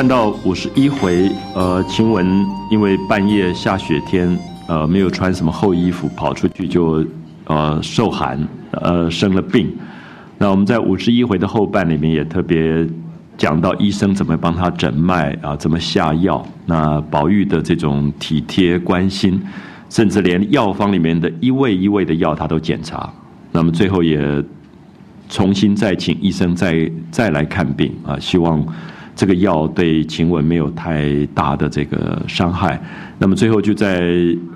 看到五十一回，呃，晴雯因为半夜下雪天，呃，没有穿什么厚衣服，跑出去就呃受寒，呃，生了病。那我们在五十一回的后半里面也特别讲到医生怎么帮他诊脉啊，怎么下药。那宝玉的这种体贴关心，甚至连药方里面的一味一味的药他都检查。那么最后也重新再请医生再再来看病啊，希望。这个药对晴雯没有太大的这个伤害，那么最后就在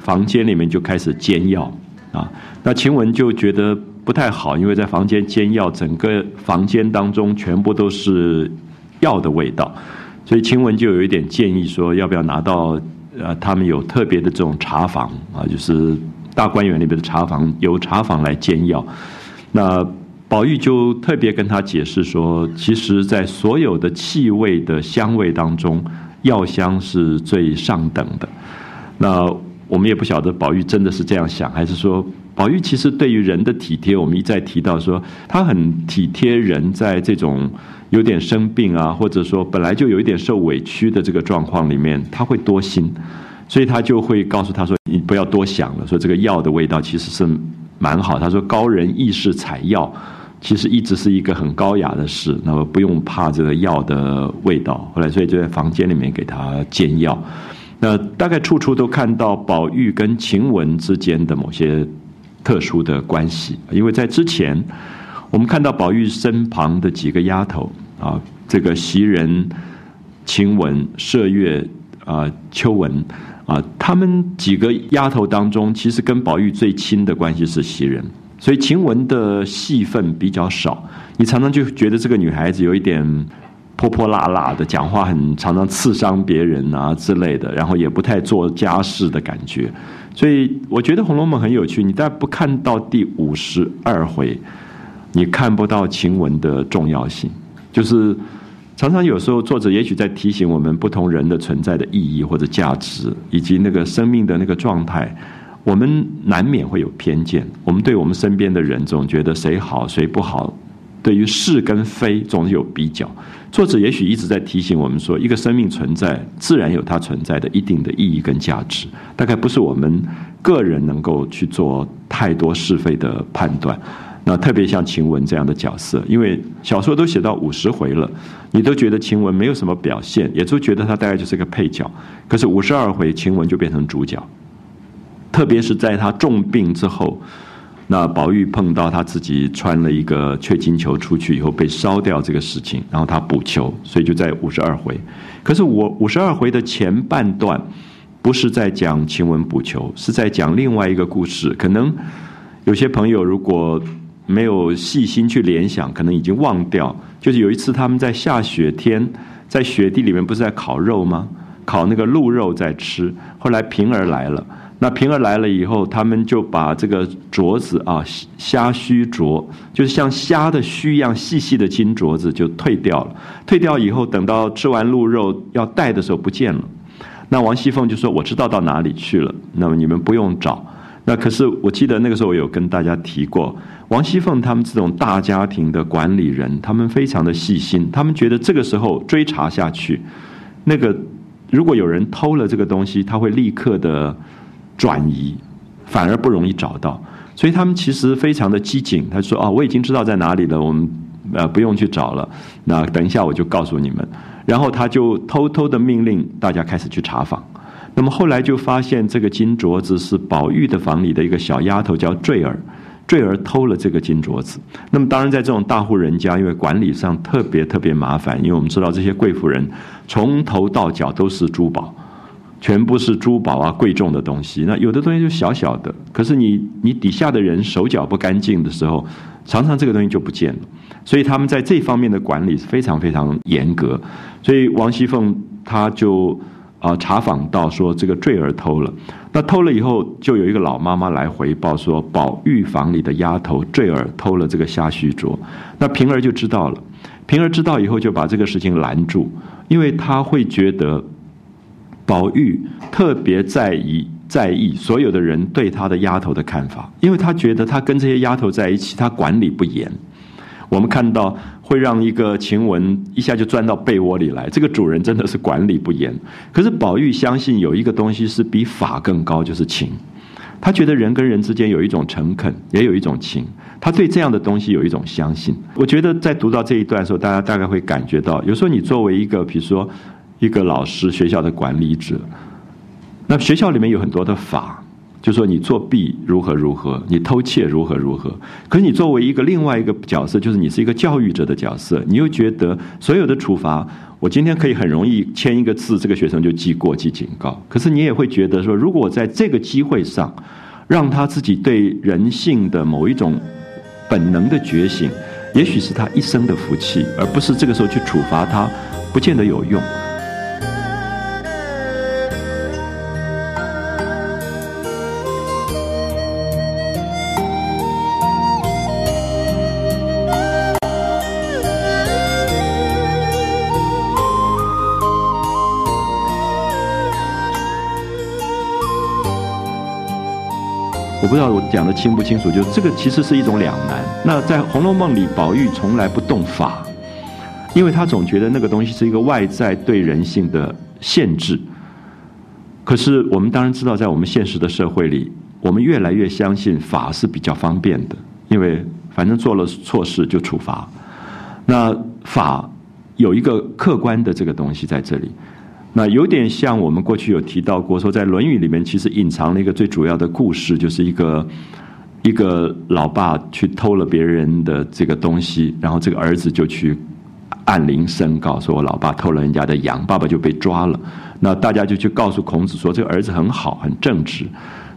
房间里面就开始煎药啊。那晴雯就觉得不太好，因为在房间煎药，整个房间当中全部都是药的味道，所以晴雯就有一点建议说，要不要拿到呃他们有特别的这种茶房啊，就是大观园里边的茶房，由茶房来煎药，那。宝玉就特别跟他解释说，其实，在所有的气味的香味当中，药香是最上等的。那我们也不晓得宝玉真的是这样想，还是说宝玉其实对于人的体贴，我们一再提到说，他很体贴人在这种有点生病啊，或者说本来就有一点受委屈的这个状况里面，他会多心，所以他就会告诉他说：“你不要多想了，说这个药的味道其实是蛮好。”他说：“高人易是采药。”其实一直是一个很高雅的事，那么不用怕这个药的味道。后来，所以就在房间里面给他煎药。那大概处处都看到宝玉跟晴雯之间的某些特殊的关系，因为在之前，我们看到宝玉身旁的几个丫头啊，这个袭人、晴雯、麝月啊、秋纹啊，他们几个丫头当中，其实跟宝玉最亲的关系是袭人。所以晴雯的戏份比较少，你常常就觉得这个女孩子有一点泼泼辣辣的，讲话很常常刺伤别人啊之类的，然后也不太做家事的感觉。所以我觉得《红楼梦》很有趣，你再不看到第五十二回，你看不到晴雯的重要性。就是常常有时候作者也许在提醒我们不同人的存在的意义或者价值，以及那个生命的那个状态。我们难免会有偏见，我们对我们身边的人总觉得谁好谁不好，对于是跟非总是有比较。作者也许一直在提醒我们说，一个生命存在，自然有它存在的一定的意义跟价值，大概不是我们个人能够去做太多是非的判断。那特别像晴雯这样的角色，因为小说都写到五十回了，你都觉得晴雯没有什么表现，也都觉得她大概就是个配角。可是五十二回，晴雯就变成主角。特别是在他重病之后，那宝玉碰到他自己穿了一个雀金球出去以后被烧掉这个事情，然后他补球，所以就在五十二回。可是我五十二回的前半段不是在讲晴雯补球，是在讲另外一个故事。可能有些朋友如果没有细心去联想，可能已经忘掉。就是有一次他们在下雪天，在雪地里面不是在烤肉吗？烤那个鹿肉在吃。后来平儿来了。那平儿来了以后，他们就把这个镯子啊，虾须镯，就是像虾的须一样细细的金镯子，就退掉了。退掉以后，等到吃完鹿肉要带的时候不见了。那王熙凤就说：“我知道到哪里去了，那么你们不用找。”那可是我记得那个时候我有跟大家提过，王熙凤他们这种大家庭的管理人，他们非常的细心，他们觉得这个时候追查下去，那个如果有人偷了这个东西，他会立刻的。转移反而不容易找到，所以他们其实非常的机警。他说：“哦，我已经知道在哪里了，我们呃不用去找了。那等一下我就告诉你们。”然后他就偷偷的命令大家开始去查访。那么后来就发现这个金镯子是宝玉的房里的一个小丫头叫坠儿，坠儿偷了这个金镯子。那么当然在这种大户人家，因为管理上特别特别麻烦，因为我们知道这些贵妇人从头到脚都是珠宝。全部是珠宝啊，贵重的东西。那有的东西就小小的，可是你你底下的人手脚不干净的时候，常常这个东西就不见了。所以他们在这方面的管理是非常非常严格。所以王熙凤她就啊查访到说这个坠儿偷了。那偷了以后，就有一个老妈妈来回报说，宝玉房里的丫头坠儿偷了这个虾须镯。那平儿就知道了，平儿知道以后就把这个事情拦住，因为她会觉得。宝玉特别在意在意所有的人对他的丫头的看法，因为他觉得他跟这些丫头在一起，他管理不严。我们看到会让一个晴雯一下就钻到被窝里来。这个主人真的是管理不严。可是宝玉相信有一个东西是比法更高，就是情。他觉得人跟人之间有一种诚恳，也有一种情。他对这样的东西有一种相信。我觉得在读到这一段的时候，大家大概会感觉到，有时候你作为一个，比如说一个老师、学校的管理者，那学校里面有很多的法。就说你作弊如何如何，你偷窃如何如何。可是你作为一个另外一个角色，就是你是一个教育者的角色，你又觉得所有的处罚，我今天可以很容易签一个字，这个学生就记过、记警告。可是你也会觉得说，如果在这个机会上，让他自己对人性的某一种本能的觉醒，也许是他一生的福气，而不是这个时候去处罚他，不见得有用。我不知道我讲的清不清楚，就这个其实是一种两难。那在《红楼梦》里，宝玉从来不动法，因为他总觉得那个东西是一个外在对人性的限制。可是我们当然知道，在我们现实的社会里，我们越来越相信法是比较方便的，因为反正做了错事就处罚。那法有一个客观的这个东西在这里。那有点像我们过去有提到过，说在《论语》里面其实隐藏了一个最主要的故事，就是一个一个老爸去偷了别人的这个东西，然后这个儿子就去按铃申告，说我老爸偷了人家的羊，爸爸就被抓了。那大家就去告诉孔子说，这个儿子很好，很正直。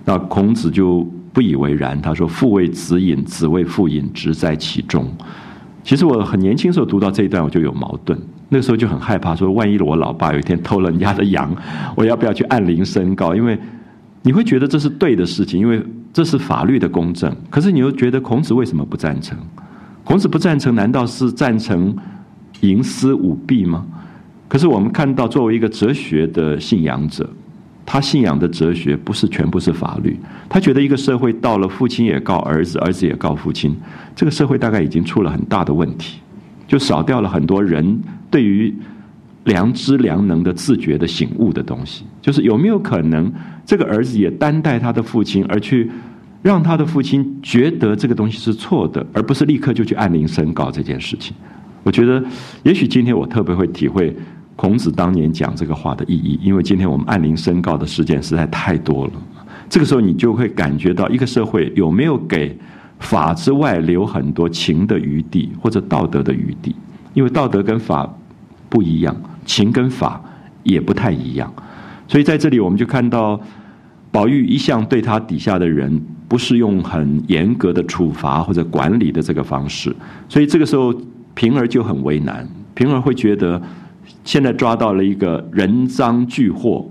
那孔子就不以为然，他说：“父为子隐，子为父隐，直在其中。”其实我很年轻时候读到这一段，我就有矛盾。那个时候就很害怕，说万一我老爸有一天偷了人家的羊，我要不要去按铃申告？因为你会觉得这是对的事情，因为这是法律的公正。可是你又觉得孔子为什么不赞成？孔子不赞成，难道是赞成营私舞弊吗？可是我们看到，作为一个哲学的信仰者，他信仰的哲学不是全部是法律。他觉得一个社会到了父亲也告儿子，儿子也告父亲，这个社会大概已经出了很大的问题。就少掉了很多人对于良知良能的自觉的醒悟的东西。就是有没有可能，这个儿子也担待他的父亲，而去让他的父亲觉得这个东西是错的，而不是立刻就去按铃申告这件事情？我觉得，也许今天我特别会体会孔子当年讲这个话的意义，因为今天我们按铃申告的事件实在太多了。这个时候，你就会感觉到一个社会有没有给。法之外留很多情的余地或者道德的余地，因为道德跟法不一样，情跟法也不太一样，所以在这里我们就看到宝玉一向对他底下的人不是用很严格的处罚或者管理的这个方式，所以这个时候平儿就很为难，平儿会觉得现在抓到了一个人赃俱获，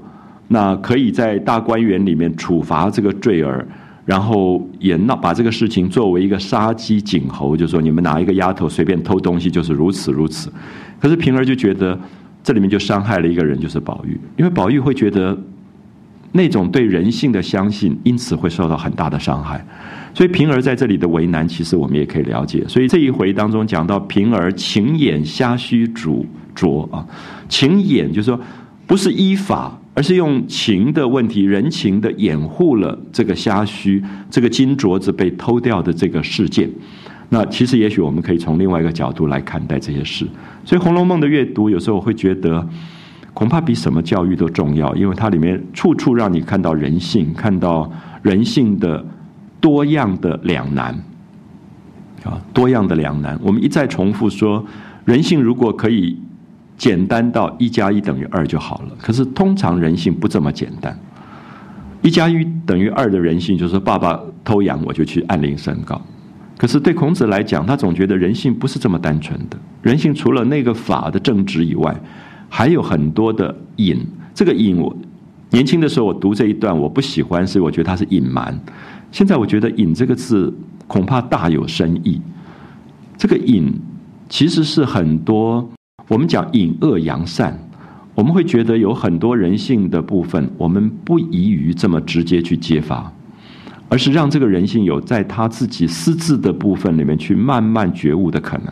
那可以在大观园里面处罚这个坠儿。然后也闹把这个事情作为一个杀鸡儆猴，就说你们拿一个丫头随便偷东西就是如此如此。可是平儿就觉得这里面就伤害了一个人，就是宝玉，因为宝玉会觉得那种对人性的相信，因此会受到很大的伤害。所以平儿在这里的为难，其实我们也可以了解。所以这一回当中讲到平儿情眼瞎须主拙啊，情眼就是说不是依法。而是用情的问题、人情的掩护了这个瞎须、这个金镯子被偷掉的这个事件。那其实也许我们可以从另外一个角度来看待这些事。所以《红楼梦》的阅读有时候我会觉得，恐怕比什么教育都重要，因为它里面处处让你看到人性，看到人性的多样的两难啊，多样的两难。我们一再重复说，人性如果可以。简单到一加一等于二就好了。可是通常人性不这么简单。一加一等于二的人性就是爸爸偷羊，我就去按铃申告。可是对孔子来讲，他总觉得人性不是这么单纯的。人性除了那个法的正直以外，还有很多的隐。这个隐，我年轻的时候我读这一段我不喜欢，所以我觉得它是隐瞒。现在我觉得隐这个字恐怕大有深意。这个隐其实是很多。我们讲隐恶扬善，我们会觉得有很多人性的部分，我们不宜于这么直接去揭发，而是让这个人性有在他自己私自的部分里面去慢慢觉悟的可能。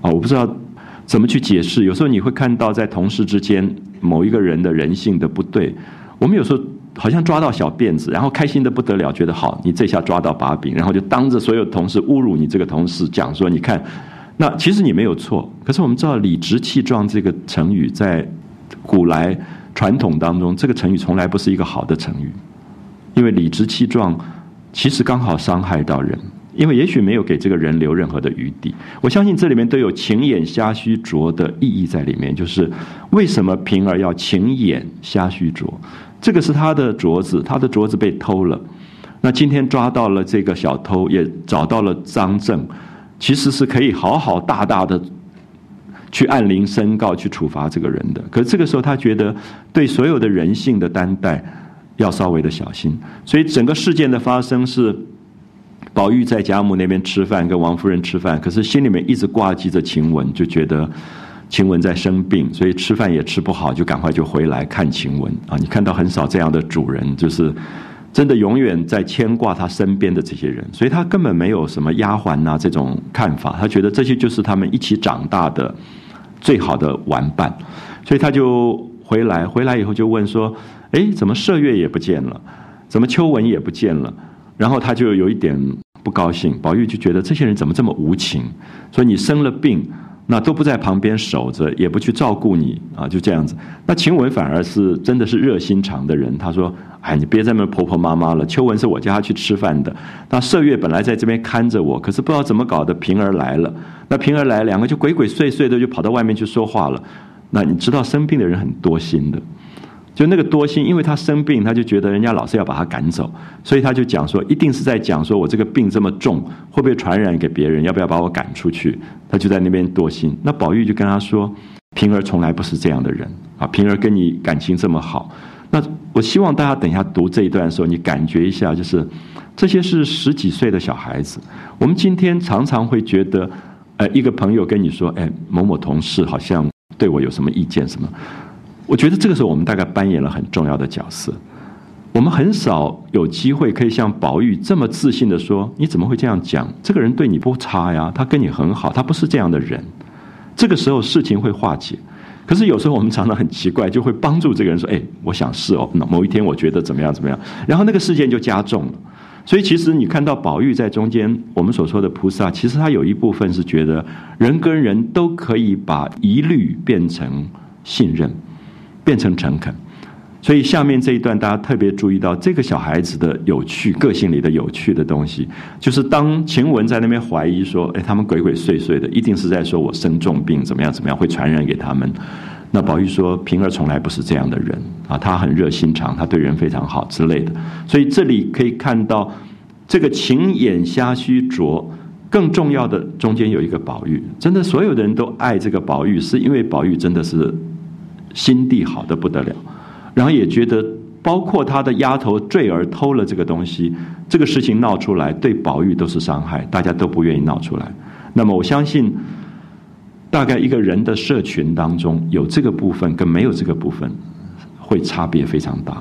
啊，我不知道怎么去解释。有时候你会看到在同事之间某一个人的人性的不对，我们有时候好像抓到小辫子，然后开心的不得了，觉得好，你这下抓到把柄，然后就当着所有同事侮辱你这个同事，讲说你看，那其实你没有错。可是我们知道“理直气壮”这个成语在古来传统当中，这个成语从来不是一个好的成语，因为理直气壮其实刚好伤害到人。因为也许没有给这个人留任何的余地，我相信这里面都有情眼瞎须拙的意义在里面。就是为什么平儿要情眼瞎须拙？这个是他的镯子，他的镯子被偷了。那今天抓到了这个小偷，也找到了赃证，其实是可以好好大大的去按铃申告，去处罚这个人的。可这个时候，他觉得对所有的人性的担待要稍微的小心。所以整个事件的发生是。宝玉在贾母那边吃饭，跟王夫人吃饭，可是心里面一直挂记着晴雯，就觉得晴雯在生病，所以吃饭也吃不好，就赶快就回来看晴雯啊！你看到很少这样的主人，就是真的永远在牵挂他身边的这些人，所以他根本没有什么丫鬟呐这种看法，他觉得这些就是他们一起长大的最好的玩伴，所以他就回来，回来以后就问说：“哎，怎么麝月也不见了？怎么秋纹也不见了？”然后他就有一点。不高兴，宝玉就觉得这些人怎么这么无情？所以你生了病，那都不在旁边守着，也不去照顾你啊，就这样子。那晴雯反而是真的是热心肠的人，他说：“哎，你别这么婆婆妈妈了。秋文是我叫她去吃饭的，那麝月本来在这边看着我，可是不知道怎么搞的，平儿来了。那平儿来，两个就鬼鬼祟祟的就跑到外面去说话了。那你知道生病的人很多心的。”就那个多心，因为他生病，他就觉得人家老是要把他赶走，所以他就讲说，一定是在讲说我这个病这么重，会不会传染给别人？要不要把我赶出去？他就在那边多心。那宝玉就跟他说，平儿从来不是这样的人啊，平儿跟你感情这么好。那我希望大家等一下读这一段的时候，你感觉一下，就是这些是十几岁的小孩子。我们今天常常会觉得，呃，一个朋友跟你说，哎，某某同事好像对我有什么意见什么。我觉得这个时候我们大概扮演了很重要的角色。我们很少有机会可以像宝玉这么自信的说：“你怎么会这样讲？这个人对你不差呀，他跟你很好，他不是这样的人。”这个时候事情会化解。可是有时候我们常常很奇怪，就会帮助这个人说：“哎，我想是哦，某一天我觉得怎么样怎么样。”然后那个事件就加重了。所以其实你看到宝玉在中间，我们所说的菩萨，其实他有一部分是觉得人跟人都可以把疑虑变成信任。变成诚恳，所以下面这一段大家特别注意到这个小孩子的有趣个性里的有趣的东西，就是当晴雯在那边怀疑说：“哎，他们鬼鬼祟祟的，一定是在说我生重病，怎么样怎么样会传染给他们。”那宝玉说：“平儿从来不是这样的人啊，他很热心肠，他对人非常好之类的。”所以这里可以看到这个情眼瞎须拙，更重要的中间有一个宝玉，真的所有的人都爱这个宝玉，是因为宝玉真的是。心地好的不得了，然后也觉得，包括他的丫头坠儿偷了这个东西，这个事情闹出来，对宝玉都是伤害，大家都不愿意闹出来。那么我相信，大概一个人的社群当中，有这个部分跟没有这个部分，会差别非常大。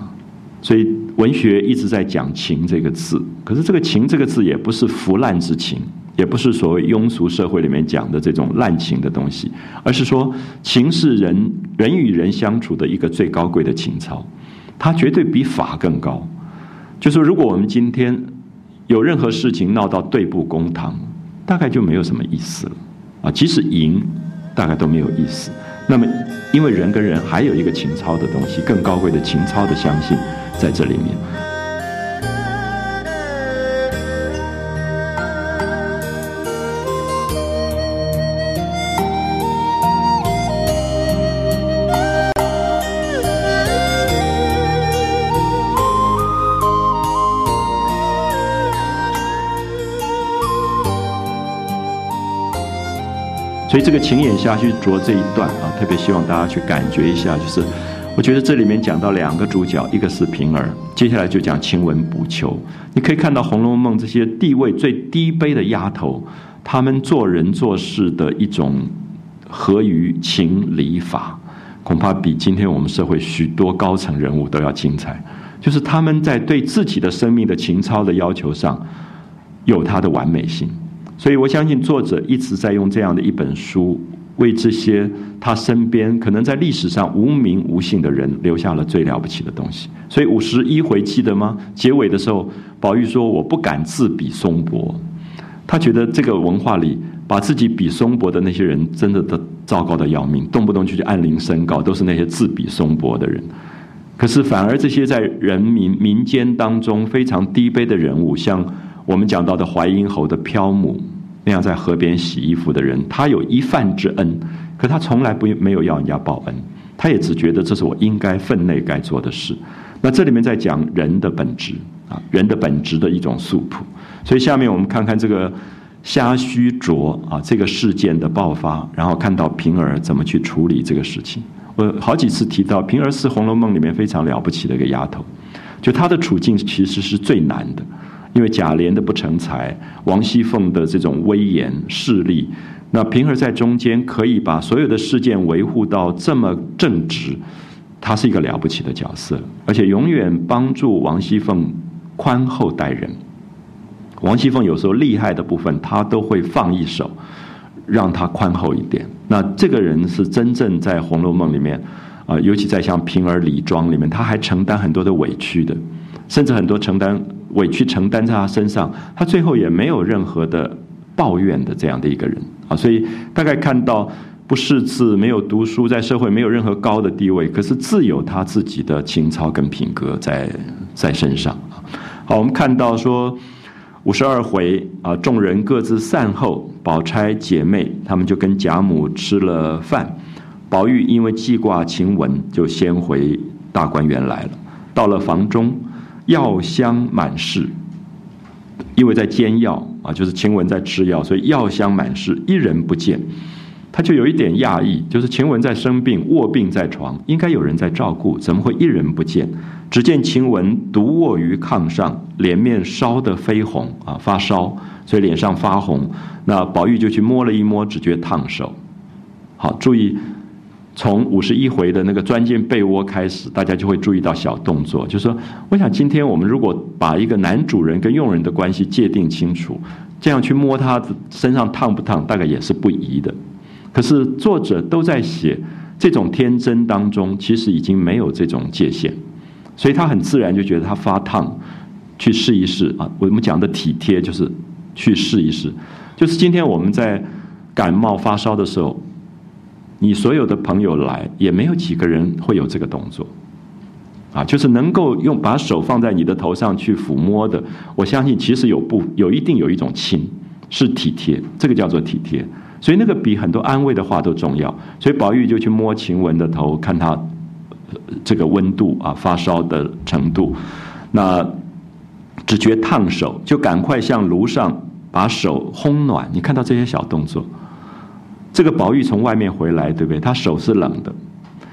所以文学一直在讲情这个字，可是这个情这个字也不是腐烂之情。也不是所谓庸俗社会里面讲的这种滥情的东西，而是说情是人人与人相处的一个最高贵的情操，它绝对比法更高。就说如果我们今天有任何事情闹到对簿公堂，大概就没有什么意思了啊！即使赢，大概都没有意思。那么，因为人跟人还有一个情操的东西，更高贵的情操的相信在这里面。所以这个情眼下去着这一段啊，特别希望大家去感觉一下。就是我觉得这里面讲到两个主角，一个是平儿，接下来就讲晴雯补秋。你可以看到《红楼梦》这些地位最低卑的丫头，她们做人做事的一种合于情理法，恐怕比今天我们社会许多高层人物都要精彩。就是他们在对自己的生命的情操的要求上，有他的完美性。所以我相信作者一直在用这样的一本书，为这些他身边可能在历史上无名无姓的人留下了最了不起的东西。所以五十一回记得吗？结尾的时候，宝玉说：“我不敢自比松柏。”他觉得这个文化里把自己比松柏的那些人，真的都糟糕的要命，动不动就去按铃申告，都是那些自比松柏的人。可是反而这些在人民民间当中非常低卑的人物，像我们讲到的淮阴侯的漂母那样在河边洗衣服的人，他有一饭之恩，可他从来不没有要人家报恩，他也只觉得这是我应该分内该做的事。那这里面在讲人的本质啊，人的本质的一种素朴。所以下面我们看看这个虾须啄啊这个事件的爆发，然后看到平儿怎么去处理这个事情。我好几次提到，平儿是《红楼梦》里面非常了不起的一个丫头，就她的处境其实是最难的，因为贾琏的不成才，王熙凤的这种威严势力，那平儿在中间可以把所有的事件维护到这么正直，她是一个了不起的角色，而且永远帮助王熙凤宽厚待人。王熙凤有时候厉害的部分，她都会放一手。让她宽厚一点。那这个人是真正在《红楼梦》里面，啊，尤其在像平儿李庄里面，他还承担很多的委屈的，甚至很多承担委屈承担在他身上，他最后也没有任何的抱怨的这样的一个人啊。所以大概看到不识字、没有读书，在社会没有任何高的地位，可是自有他自己的情操跟品格在在身上好，我们看到说。五十二回啊，众人各自散后，宝钗姐妹他们就跟贾母吃了饭。宝玉因为记挂晴雯，就先回大观园来了。到了房中，药香满室，因为在煎药啊，就是晴雯在吃药，所以药香满室，一人不见。他就有一点讶异，就是晴雯在生病，卧病在床，应该有人在照顾，怎么会一人不见？只见晴雯独卧于炕上，脸面烧得绯红啊，发烧，所以脸上发红。那宝玉就去摸了一摸，只觉烫手。好，注意从五十一回的那个钻进被窝开始，大家就会注意到小动作，就是说，我想今天我们如果把一个男主人跟佣人的关系界定清楚，这样去摸他身上烫不烫，大概也是不宜的。可是作者都在写这种天真当中，其实已经没有这种界限，所以他很自然就觉得他发烫，去试一试啊。我们讲的体贴就是去试一试，就是今天我们在感冒发烧的时候，你所有的朋友来，也没有几个人会有这个动作，啊，就是能够用把手放在你的头上去抚摸的，我相信其实有不有一定有一种亲，是体贴，这个叫做体贴。所以那个比很多安慰的话都重要。所以宝玉就去摸晴雯的头，看她这个温度啊，发烧的程度。那只觉烫手，就赶快向炉上把手烘暖。你看到这些小动作，这个宝玉从外面回来，对不对？他手是冷的，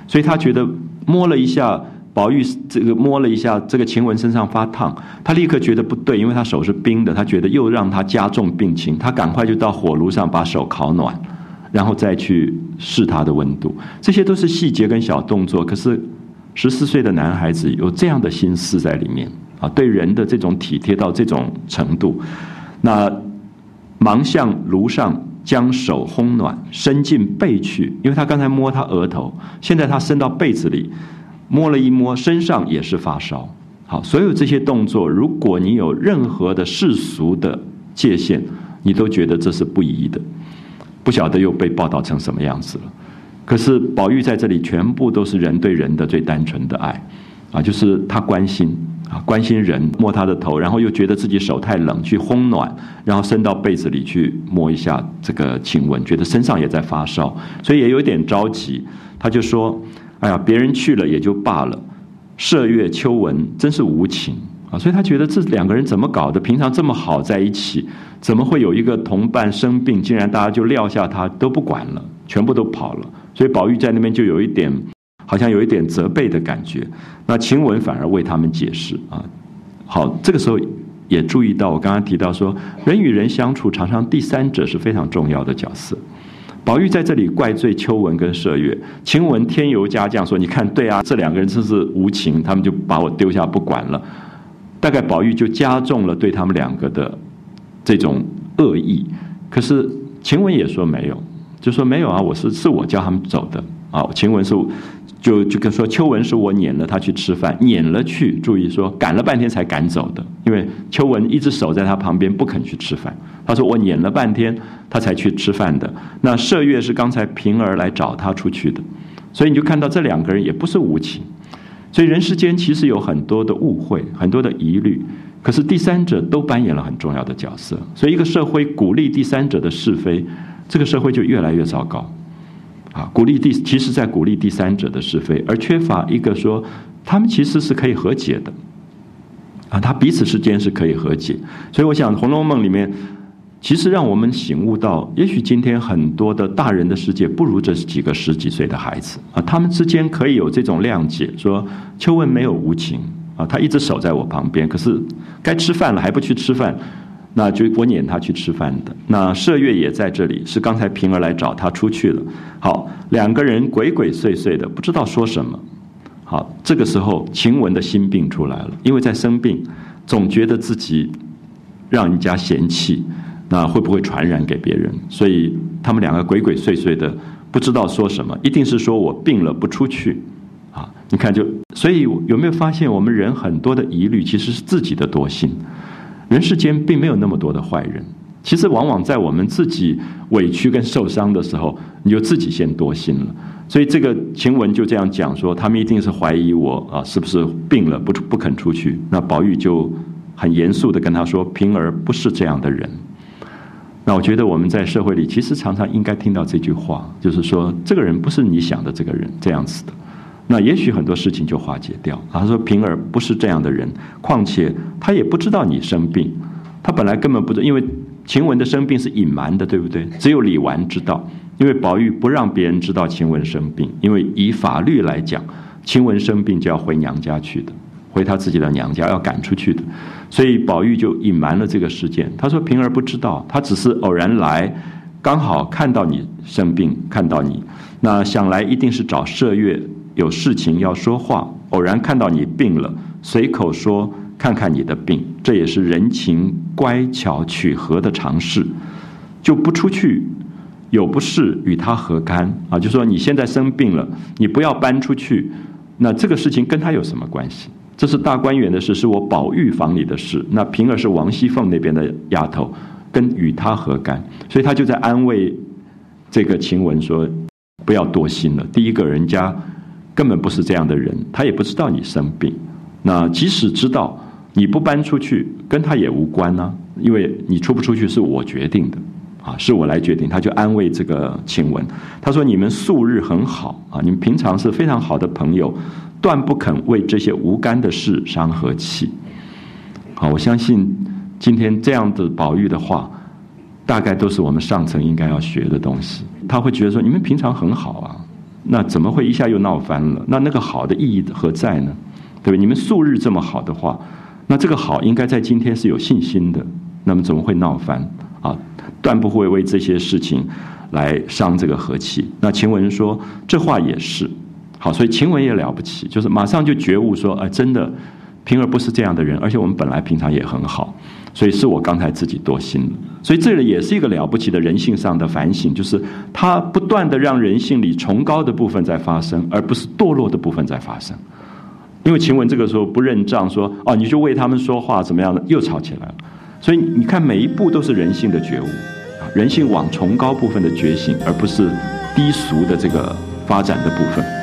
所以他觉得摸了一下。宝玉这个摸了一下这个晴雯身上发烫，他立刻觉得不对，因为他手是冰的，他觉得又让他加重病情，他赶快就到火炉上把手烤暖，然后再去试他的温度。这些都是细节跟小动作，可是十四岁的男孩子有这样的心思在里面啊，对人的这种体贴到这种程度，那忙向炉上将手烘暖，伸进背去，因为他刚才摸他额头，现在他伸到被子里。摸了一摸，身上也是发烧。好，所有这些动作，如果你有任何的世俗的界限，你都觉得这是不宜的。不晓得又被报道成什么样子了。可是宝玉在这里，全部都是人对人的最单纯的爱，啊，就是他关心，关心人，摸他的头，然后又觉得自己手太冷，去烘暖，然后伸到被子里去摸一下这个晴雯，觉得身上也在发烧，所以也有点着急，他就说。哎呀，别人去了也就罢了，麝月、秋纹真是无情啊！所以他觉得这两个人怎么搞的？平常这么好在一起，怎么会有一个同伴生病，竟然大家就撂下他都不管了，全部都跑了？所以宝玉在那边就有一点，好像有一点责备的感觉。那晴雯反而为他们解释啊。好，这个时候也注意到我刚刚提到说，人与人相处，常常第三者是非常重要的角色。宝玉在这里怪罪秋纹跟麝月，晴雯添油加酱说：“你看，对啊，这两个人真是无情，他们就把我丢下不管了。”大概宝玉就加重了对他们两个的这种恶意，可是晴雯也说没有，就说没有啊，我是是我叫他们走的啊。晴雯是就就跟说秋文是我撵了他去吃饭，撵了去，注意说赶了半天才赶走的，因为秋文一直守在他旁边不肯去吃饭。他说我撵了半天他才去吃饭的。那麝月是刚才平儿来找他出去的，所以你就看到这两个人也不是无情。所以人世间其实有很多的误会，很多的疑虑，可是第三者都扮演了很重要的角色。所以一个社会鼓励第三者的是非，这个社会就越来越糟糕。啊，鼓励第其实在鼓励第三者的是非，而缺乏一个说他们其实是可以和解的。啊，他彼此之间是可以和解。所以我想《红楼梦》里面。其实让我们醒悟到，也许今天很多的大人的世界不如这几个十几岁的孩子啊，他们之间可以有这种谅解，说秋问没有无情啊，他一直守在我旁边，可是该吃饭了还不去吃饭，那就我撵他去吃饭的。那麝月也在这里，是刚才平儿来找他出去了。好，两个人鬼鬼祟祟的，不知道说什么。好，这个时候晴雯的心病出来了，因为在生病，总觉得自己让人家嫌弃。那会不会传染给别人？所以他们两个鬼鬼祟祟的，不知道说什么，一定是说我病了不出去，啊！你看就，所以有没有发现，我们人很多的疑虑其实是自己的多心。人世间并没有那么多的坏人，其实往往在我们自己委屈跟受伤的时候，你就自己先多心了。所以这个晴雯就这样讲说，他们一定是怀疑我啊，是不是病了不不肯出去？那宝玉就很严肃的跟他说，平儿不是这样的人。那我觉得我们在社会里其实常常应该听到这句话，就是说这个人不是你想的这个人这样子的，那也许很多事情就化解掉。他说平儿不是这样的人，况且他也不知道你生病，他本来根本不知，因为晴雯的生病是隐瞒的，对不对？只有李纨知道，因为宝玉不让别人知道晴雯生病，因为以法律来讲，晴雯生病就要回娘家去的。回他自己的娘家要赶出去的，所以宝玉就隐瞒了这个事件。他说平儿不知道，他只是偶然来，刚好看到你生病，看到你，那想来一定是找麝月有事情要说话，偶然看到你病了，随口说看看你的病，这也是人情乖巧取和的常事，就不出去，有不是与他何干啊？就说你现在生病了，你不要搬出去，那这个事情跟他有什么关系？这是大观园的事，是我宝玉房里的事。那平儿是王熙凤那边的丫头，跟与他何干？所以他就在安慰这个晴雯说：“不要多心了。第一个人家根本不是这样的人，他也不知道你生病。那即使知道，你不搬出去，跟他也无关呢。因为你出不出去是我决定的，啊，是我来决定。”他就安慰这个晴雯，他说：“你们素日很好啊，你们平常是非常好的朋友。”断不肯为这些无干的事伤和气。好，我相信今天这样的宝玉的话，大概都是我们上层应该要学的东西。他会觉得说：你们平常很好啊，那怎么会一下又闹翻了？那那个好的意义何在呢？对不对？你们素日这么好的话，那这个好应该在今天是有信心的。那么怎么会闹翻啊？断不会为这些事情来伤这个和气。那晴雯说：这话也是。好，所以晴雯也了不起，就是马上就觉悟说，哎，真的，平儿不是这样的人，而且我们本来平常也很好，所以是我刚才自己多心了。所以这里也是一个了不起的人性上的反省，就是他不断的让人性里崇高的部分在发生，而不是堕落的部分在发生。因为晴雯这个时候不认账，说哦，你就为他们说话怎么样的，又吵起来了。所以你看每一步都是人性的觉悟，人性往崇高部分的觉醒，而不是低俗的这个发展的部分。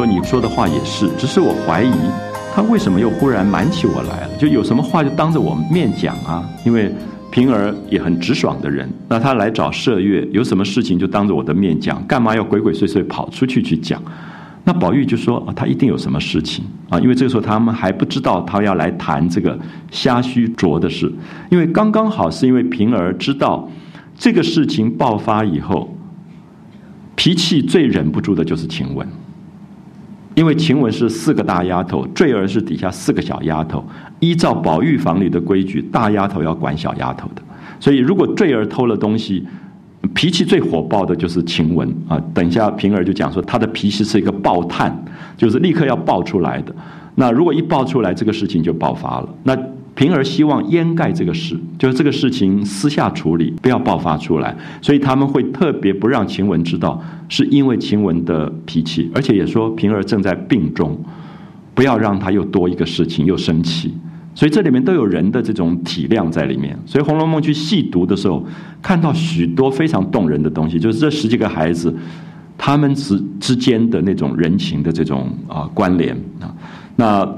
说：“你说的话也是，只是我怀疑他为什么又忽然瞒起我来了？就有什么话就当着我面讲啊？因为平儿也很直爽的人，那他来找麝月，有什么事情就当着我的面讲，干嘛要鬼鬼祟祟跑出去去讲？那宝玉就说啊：他一定有什么事情啊！因为这个时候他们还不知道他要来谈这个虾须着的事，因为刚刚好是因为平儿知道这个事情爆发以后，脾气最忍不住的就是晴雯。”因为晴雯是四个大丫头，坠儿是底下四个小丫头。依照宝玉房里的规矩，大丫头要管小丫头的。所以，如果坠儿偷了东西，脾气最火爆的就是晴雯啊。等一下，平儿就讲说，她的脾气是一个爆炭，就是立刻要爆出来的。那如果一爆出来，这个事情就爆发了。那平儿希望掩盖这个事，就是这个事情私下处理，不要爆发出来。所以他们会特别不让晴雯知道，是因为晴雯的脾气，而且也说平儿正在病中，不要让他又多一个事情又生气。所以这里面都有人的这种体谅在里面。所以《红楼梦》去细读的时候，看到许多非常动人的东西，就是这十几个孩子他们之之间的那种人情的这种啊关联啊。那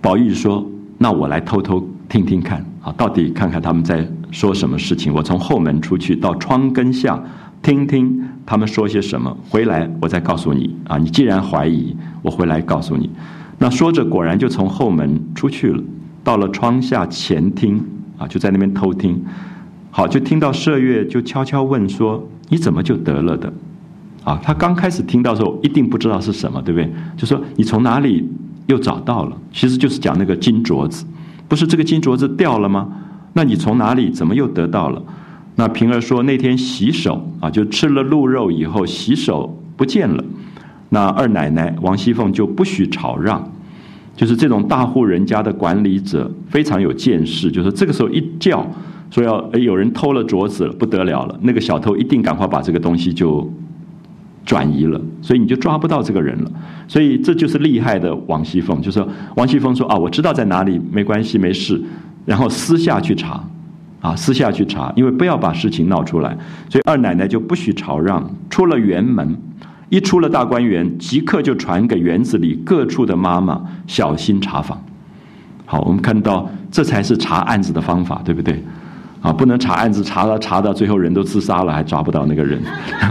宝玉说。那我来偷偷听听看啊，到底看看他们在说什么事情。我从后门出去，到窗根下听听他们说些什么，回来我再告诉你啊。你既然怀疑，我回来告诉你。那说着，果然就从后门出去了，到了窗下前听啊，就在那边偷听。好，就听到麝月就悄悄问说：“你怎么就得了的？”啊，他刚开始听到时候一定不知道是什么，对不对？就说你从哪里？又找到了，其实就是讲那个金镯子，不是这个金镯子掉了吗？那你从哪里怎么又得到了？那平儿说那天洗手啊，就吃了鹿肉以后洗手不见了。那二奶奶王熙凤就不许吵让，就是这种大户人家的管理者非常有见识，就是这个时候一叫说要哎有人偷了镯子了不得了了，那个小偷一定赶快把这个东西就。转移了，所以你就抓不到这个人了。所以这就是厉害的王熙凤，就说王熙凤说啊，我知道在哪里，没关系，没事。然后私下去查，啊，私下去查，因为不要把事情闹出来。所以二奶奶就不许吵让，出了园门，一出了大观园，即刻就传给园子里各处的妈妈小心查访。好，我们看到这才是查案子的方法，对不对？啊，不能查案子，查到查到最后人都自杀了，还抓不到那个人。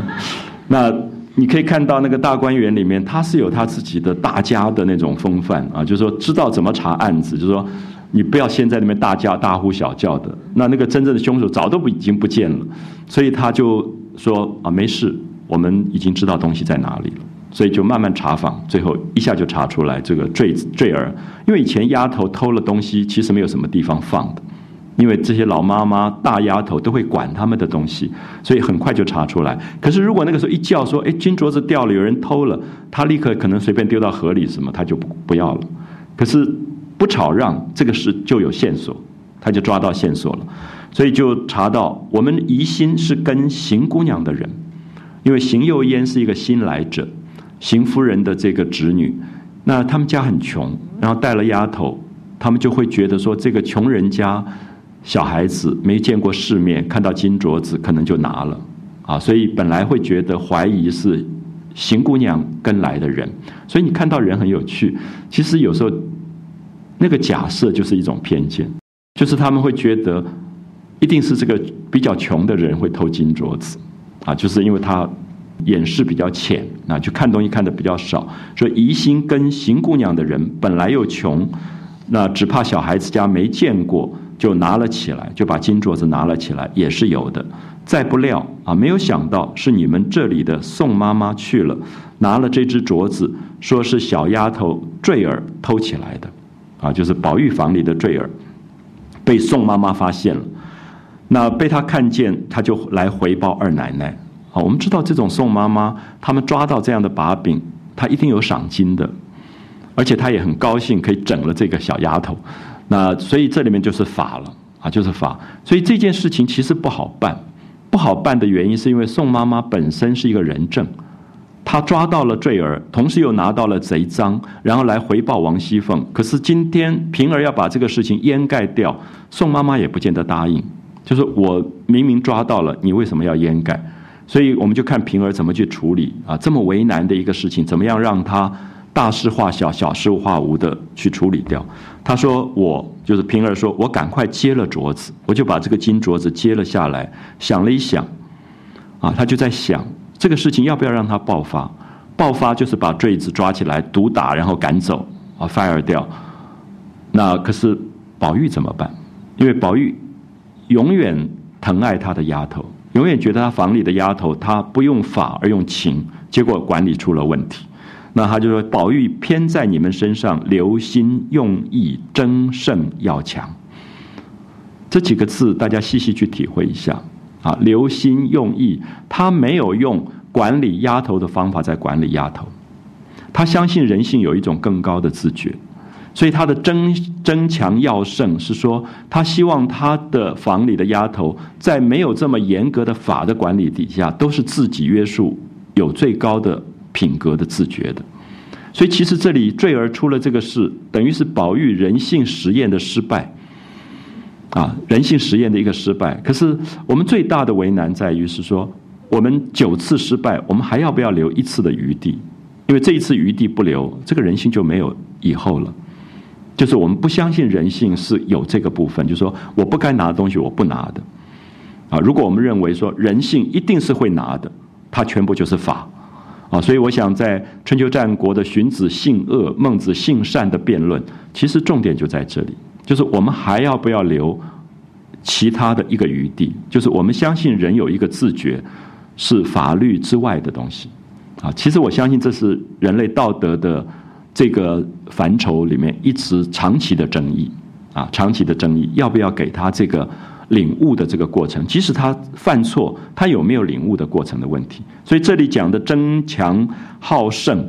那。你可以看到那个大观园里面，他是有他自己的大家的那种风范啊，就是说知道怎么查案子，就是说你不要先在那边大叫大呼小叫的。那那个真正的凶手早都不已经不见了，所以他就说啊没事，我们已经知道东西在哪里了，所以就慢慢查访，最后一下就查出来这个坠坠儿，因为以前丫头偷了东西，其实没有什么地方放的。因为这些老妈妈、大丫头都会管他们的东西，所以很快就查出来。可是如果那个时候一叫说：“哎，金镯子掉了，有人偷了”，他立刻可能随便丢到河里，什么他就不不要了。可是不吵让，这个事就有线索，他就抓到线索了，所以就查到我们疑心是跟邢姑娘的人，因为邢幼烟是一个新来者，邢夫人的这个侄女，那他们家很穷，然后带了丫头，他们就会觉得说这个穷人家。小孩子没见过世面，看到金镯子可能就拿了，啊，所以本来会觉得怀疑是邢姑娘跟来的人，所以你看到人很有趣。其实有时候那个假设就是一种偏见，就是他们会觉得一定是这个比较穷的人会偷金镯子，啊，就是因为他眼识比较浅，啊，就看东西看的比较少，所以疑心跟邢姑娘的人本来又穷，那只怕小孩子家没见过。就拿了起来，就把金镯子拿了起来，也是有的。再不料啊，没有想到是你们这里的宋妈妈去了，拿了这只镯子，说是小丫头坠儿偷起来的，啊，就是宝玉房里的坠儿，被宋妈妈发现了。那被她看见，她就来回报二奶奶。啊，我们知道这种宋妈妈，他们抓到这样的把柄，她一定有赏金的，而且她也很高兴，可以整了这个小丫头。那所以这里面就是法了啊，就是法。所以这件事情其实不好办，不好办的原因是因为宋妈妈本身是一个人证，她抓到了坠儿，同时又拿到了贼赃，然后来回报王熙凤。可是今天平儿要把这个事情掩盖掉，宋妈妈也不见得答应。就是我明明抓到了，你为什么要掩盖？所以我们就看平儿怎么去处理啊，这么为难的一个事情，怎么样让她大事化小，小事化无的去处理掉？他说：“我就是平儿，说我赶快接了镯子，我就把这个金镯子接了下来。想了一想，啊，他就在想这个事情要不要让他爆发？爆发就是把坠子抓起来毒打，然后赶走啊，fire 掉。那可是宝玉怎么办？因为宝玉永远疼爱他的丫头，永远觉得他房里的丫头，他不用法而用情，结果管理出了问题。那他就说：“宝玉偏在你们身上，留心用意，争胜要强。”这几个字大家细细去体会一下啊！留心用意，他没有用管理丫头的方法在管理丫头，他相信人性有一种更高的自觉，所以他的争争强要胜是说，他希望他的房里的丫头在没有这么严格的法的管理底下，都是自己约束，有最高的。品格的自觉的，所以其实这里坠儿出了这个事，等于是宝玉人性实验的失败，啊，人性实验的一个失败。可是我们最大的为难在于是说，我们九次失败，我们还要不要留一次的余地？因为这一次余地不留，这个人性就没有以后了。就是我们不相信人性是有这个部分，就是说我不该拿的东西我不拿的，啊，如果我们认为说人性一定是会拿的，它全部就是法。啊，所以我想在春秋战国的荀子性恶、孟子性善的辩论，其实重点就在这里，就是我们还要不要留其他的一个余地？就是我们相信人有一个自觉，是法律之外的东西。啊，其实我相信这是人类道德的这个范畴里面一直长期的争议。啊，长期的争议，要不要给他这个？领悟的这个过程，即使他犯错，他有没有领悟的过程的问题？所以这里讲的争强好胜，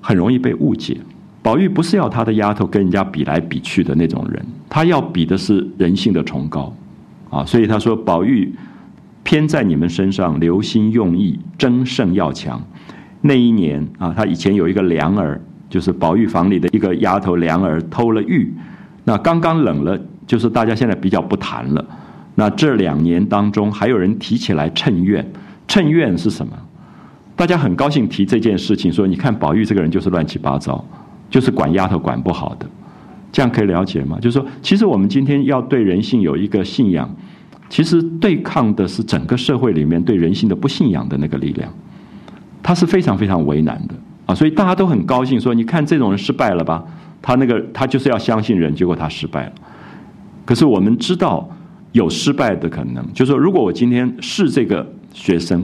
很容易被误解。宝玉不是要他的丫头跟人家比来比去的那种人，他要比的是人性的崇高啊！所以他说：“宝玉偏在你们身上，留心用意，争胜要强。”那一年啊，他以前有一个良儿，就是宝玉房里的一个丫头良儿偷了玉，那刚刚冷了，就是大家现在比较不谈了。那这两年当中，还有人提起来趁怨，趁怨是什么？大家很高兴提这件事情，说你看宝玉这个人就是乱七八糟，就是管丫头管不好的，这样可以了解吗？就是说，其实我们今天要对人性有一个信仰，其实对抗的是整个社会里面对人性的不信仰的那个力量，他是非常非常为难的啊！所以大家都很高兴说，你看这种人失败了吧？他那个他就是要相信人，结果他失败了。可是我们知道。有失败的可能，就是说，如果我今天是这个学生，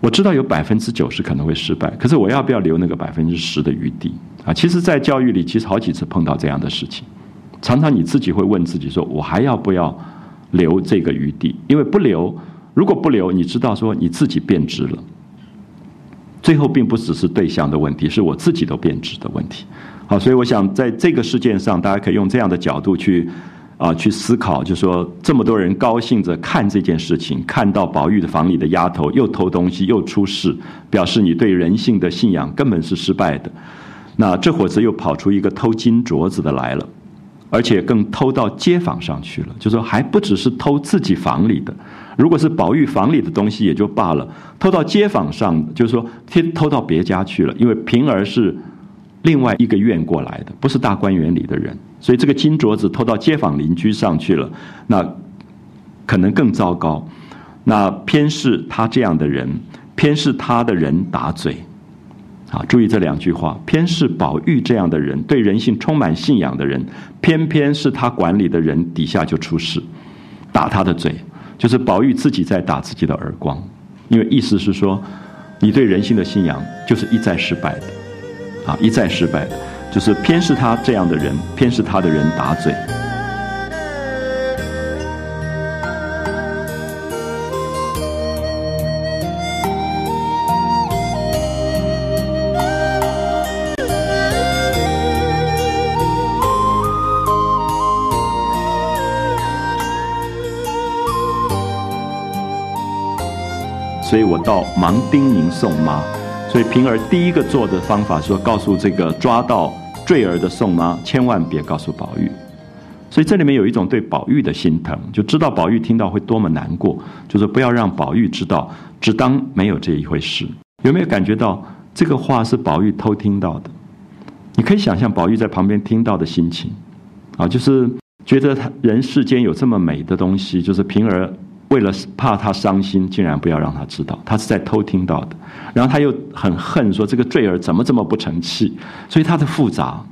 我知道有百分之九十可能会失败，可是我要不要留那个百分之十的余地啊？其实，在教育里，其实好几次碰到这样的事情，常常你自己会问自己：说我还要不要留这个余地？因为不留，如果不留，你知道说你自己变质了，最后并不只是对象的问题，是我自己都变质的问题。好，所以我想在这个事件上，大家可以用这样的角度去。啊，去思考，就说这么多人高兴着看这件事情，看到宝玉的房里的丫头又偷东西又出事，表示你对人性的信仰根本是失败的。那这伙子又跑出一个偷金镯子的来了，而且更偷到街坊上去了。就说还不只是偷自己房里的，如果是宝玉房里的东西也就罢了，偷到街坊上，就是说偷偷到别家去了。因为平儿是另外一个院过来的，不是大观园里的人。所以这个金镯子偷到街坊邻居上去了，那可能更糟糕。那偏是他这样的人，偏是他的人打嘴。啊，注意这两句话：偏是宝玉这样的人，对人性充满信仰的人，偏偏是他管理的人底下就出事，打他的嘴，就是宝玉自己在打自己的耳光。因为意思是说，你对人性的信仰就是一再失败的，啊，一再失败。就是偏是他这样的人，偏是他的人打嘴。所以我到忙叮咛宋妈。所以平儿第一个做的方法说，告诉这个抓到坠儿的宋妈，千万别告诉宝玉。所以这里面有一种对宝玉的心疼，就知道宝玉听到会多么难过，就是不要让宝玉知道，只当没有这一回事。有没有感觉到这个话是宝玉偷听到的？你可以想象宝玉在旁边听到的心情，啊，就是觉得他人世间有这么美的东西，就是平儿。为了怕他伤心，竟然不要让他知道，他是在偷听到的。然后他又很恨，说这个坠儿怎么这么不成器？所以他的复杂，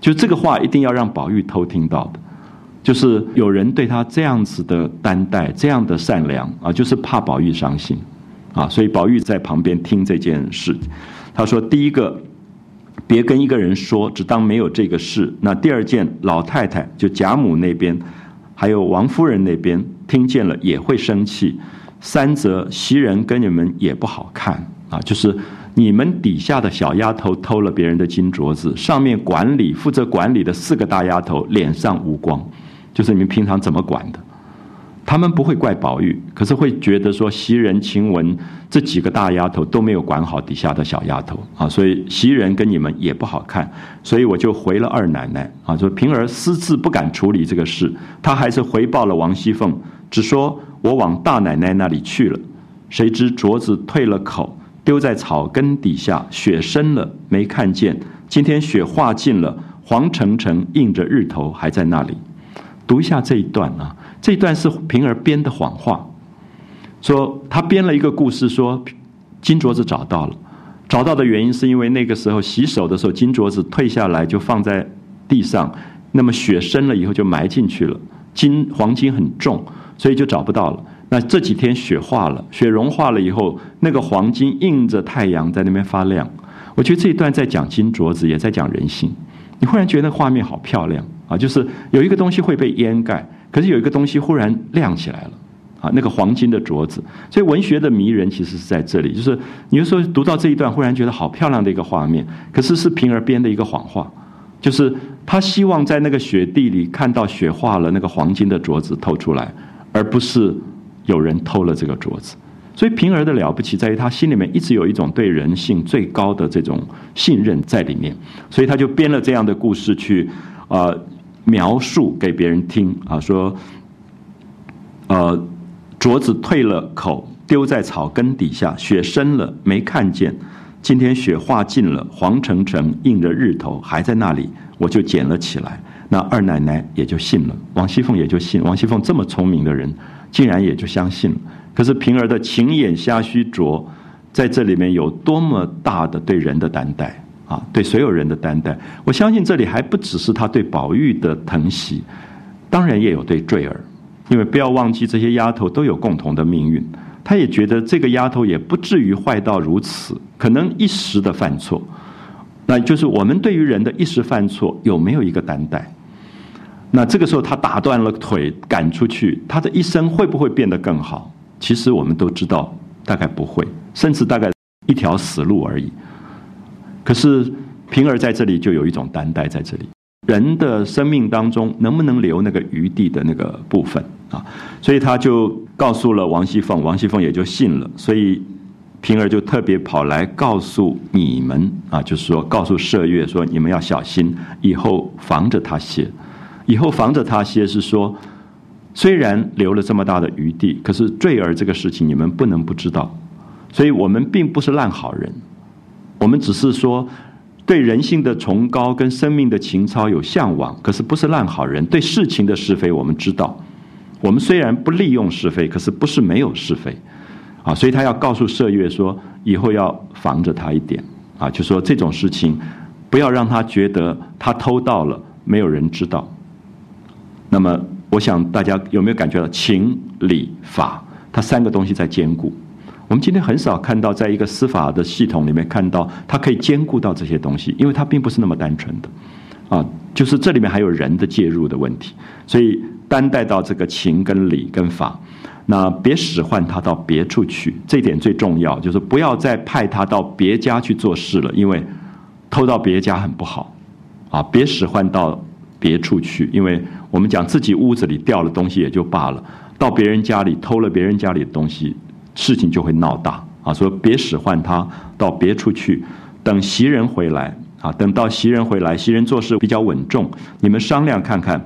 就这个话一定要让宝玉偷听到的，就是有人对他这样子的担待，这样的善良啊，就是怕宝玉伤心啊。所以宝玉在旁边听这件事，他说：第一个别跟一个人说，只当没有这个事。那第二件，老太太就贾母那边，还有王夫人那边听见了也会生气。三则，袭人跟你们也不好看啊，就是你们底下的小丫头偷了别人的金镯子，上面管理负责管理的四个大丫头脸上无光，就是你们平常怎么管的？他们不会怪宝玉，可是会觉得说袭人、晴雯这几个大丫头都没有管好底下的小丫头啊，所以袭人跟你们也不好看，所以我就回了二奶奶啊，说平儿私自不敢处理这个事，她还是回报了王熙凤，只说我往大奶奶那里去了，谁知镯子退了口，丢在草根底下，雪深了没看见，今天雪化尽了，黄澄澄映着日头还在那里，读一下这一段啊。这一段是平儿编的谎话，说他编了一个故事，说金镯子找到了，找到的原因是因为那个时候洗手的时候，金镯子退下来就放在地上，那么雪深了以后就埋进去了，金黄金很重，所以就找不到了。那这几天雪化了，雪融化了以后，那个黄金映着太阳在那边发亮。我觉得这一段在讲金镯子，也在讲人性。你忽然觉得那画面好漂亮啊，就是有一个东西会被掩盖。可是有一个东西忽然亮起来了，啊，那个黄金的镯子。所以文学的迷人其实是在这里，就是你有时候读到这一段，忽然觉得好漂亮的一个画面。可是是平儿编的一个谎话，就是他希望在那个雪地里看到雪化了那个黄金的镯子透出来，而不是有人偷了这个镯子。所以平儿的了不起在于他心里面一直有一种对人性最高的这种信任在里面，所以他就编了这样的故事去，啊。描述给别人听啊，说，呃，镯子退了口，丢在草根底下，雪深了没看见。今天雪化尽了，黄澄澄映着日头还在那里，我就捡了起来。那二奶奶也就信了，王熙凤也就信。王熙凤这么聪明的人，竟然也就相信了。可是平儿的情眼瞎须拙，在这里面有多么大的对人的担待。啊，对所有人的担待，我相信这里还不只是他对宝玉的疼惜，当然也有对坠儿，因为不要忘记这些丫头都有共同的命运，他也觉得这个丫头也不至于坏到如此，可能一时的犯错，那就是我们对于人的一时犯错有没有一个担待？那这个时候他打断了腿赶出去，他的一生会不会变得更好？其实我们都知道，大概不会，甚至大概一条死路而已。可是平儿在这里就有一种担待在这里，人的生命当中能不能留那个余地的那个部分啊？所以他就告诉了王熙凤，王熙凤也就信了。所以平儿就特别跑来告诉你们啊，就是说告诉麝月说你们要小心，以后防着他些。以后防着他些是说，虽然留了这么大的余地，可是坠儿这个事情你们不能不知道。所以我们并不是烂好人。我们只是说，对人性的崇高跟生命的情操有向往，可是不是烂好人。对事情的是非，我们知道。我们虽然不利用是非，可是不是没有是非，啊，所以他要告诉麝月说，以后要防着他一点，啊，就说这种事情，不要让他觉得他偷到了，没有人知道。那么，我想大家有没有感觉到情理法，它三个东西在兼顾。我们今天很少看到，在一个司法的系统里面看到，它可以兼顾到这些东西，因为它并不是那么单纯的，啊，就是这里面还有人的介入的问题，所以担待到这个情跟理跟法，那别使唤他到别处去，这点最重要，就是不要再派他到别家去做事了，因为偷到别家很不好，啊，别使唤到别处去，因为我们讲自己屋子里掉了东西也就罢了，到别人家里偷了别人家里的东西。事情就会闹大啊！说别使唤他到别处去，等袭人回来啊！等到袭人回来，袭人做事比较稳重，你们商量看看，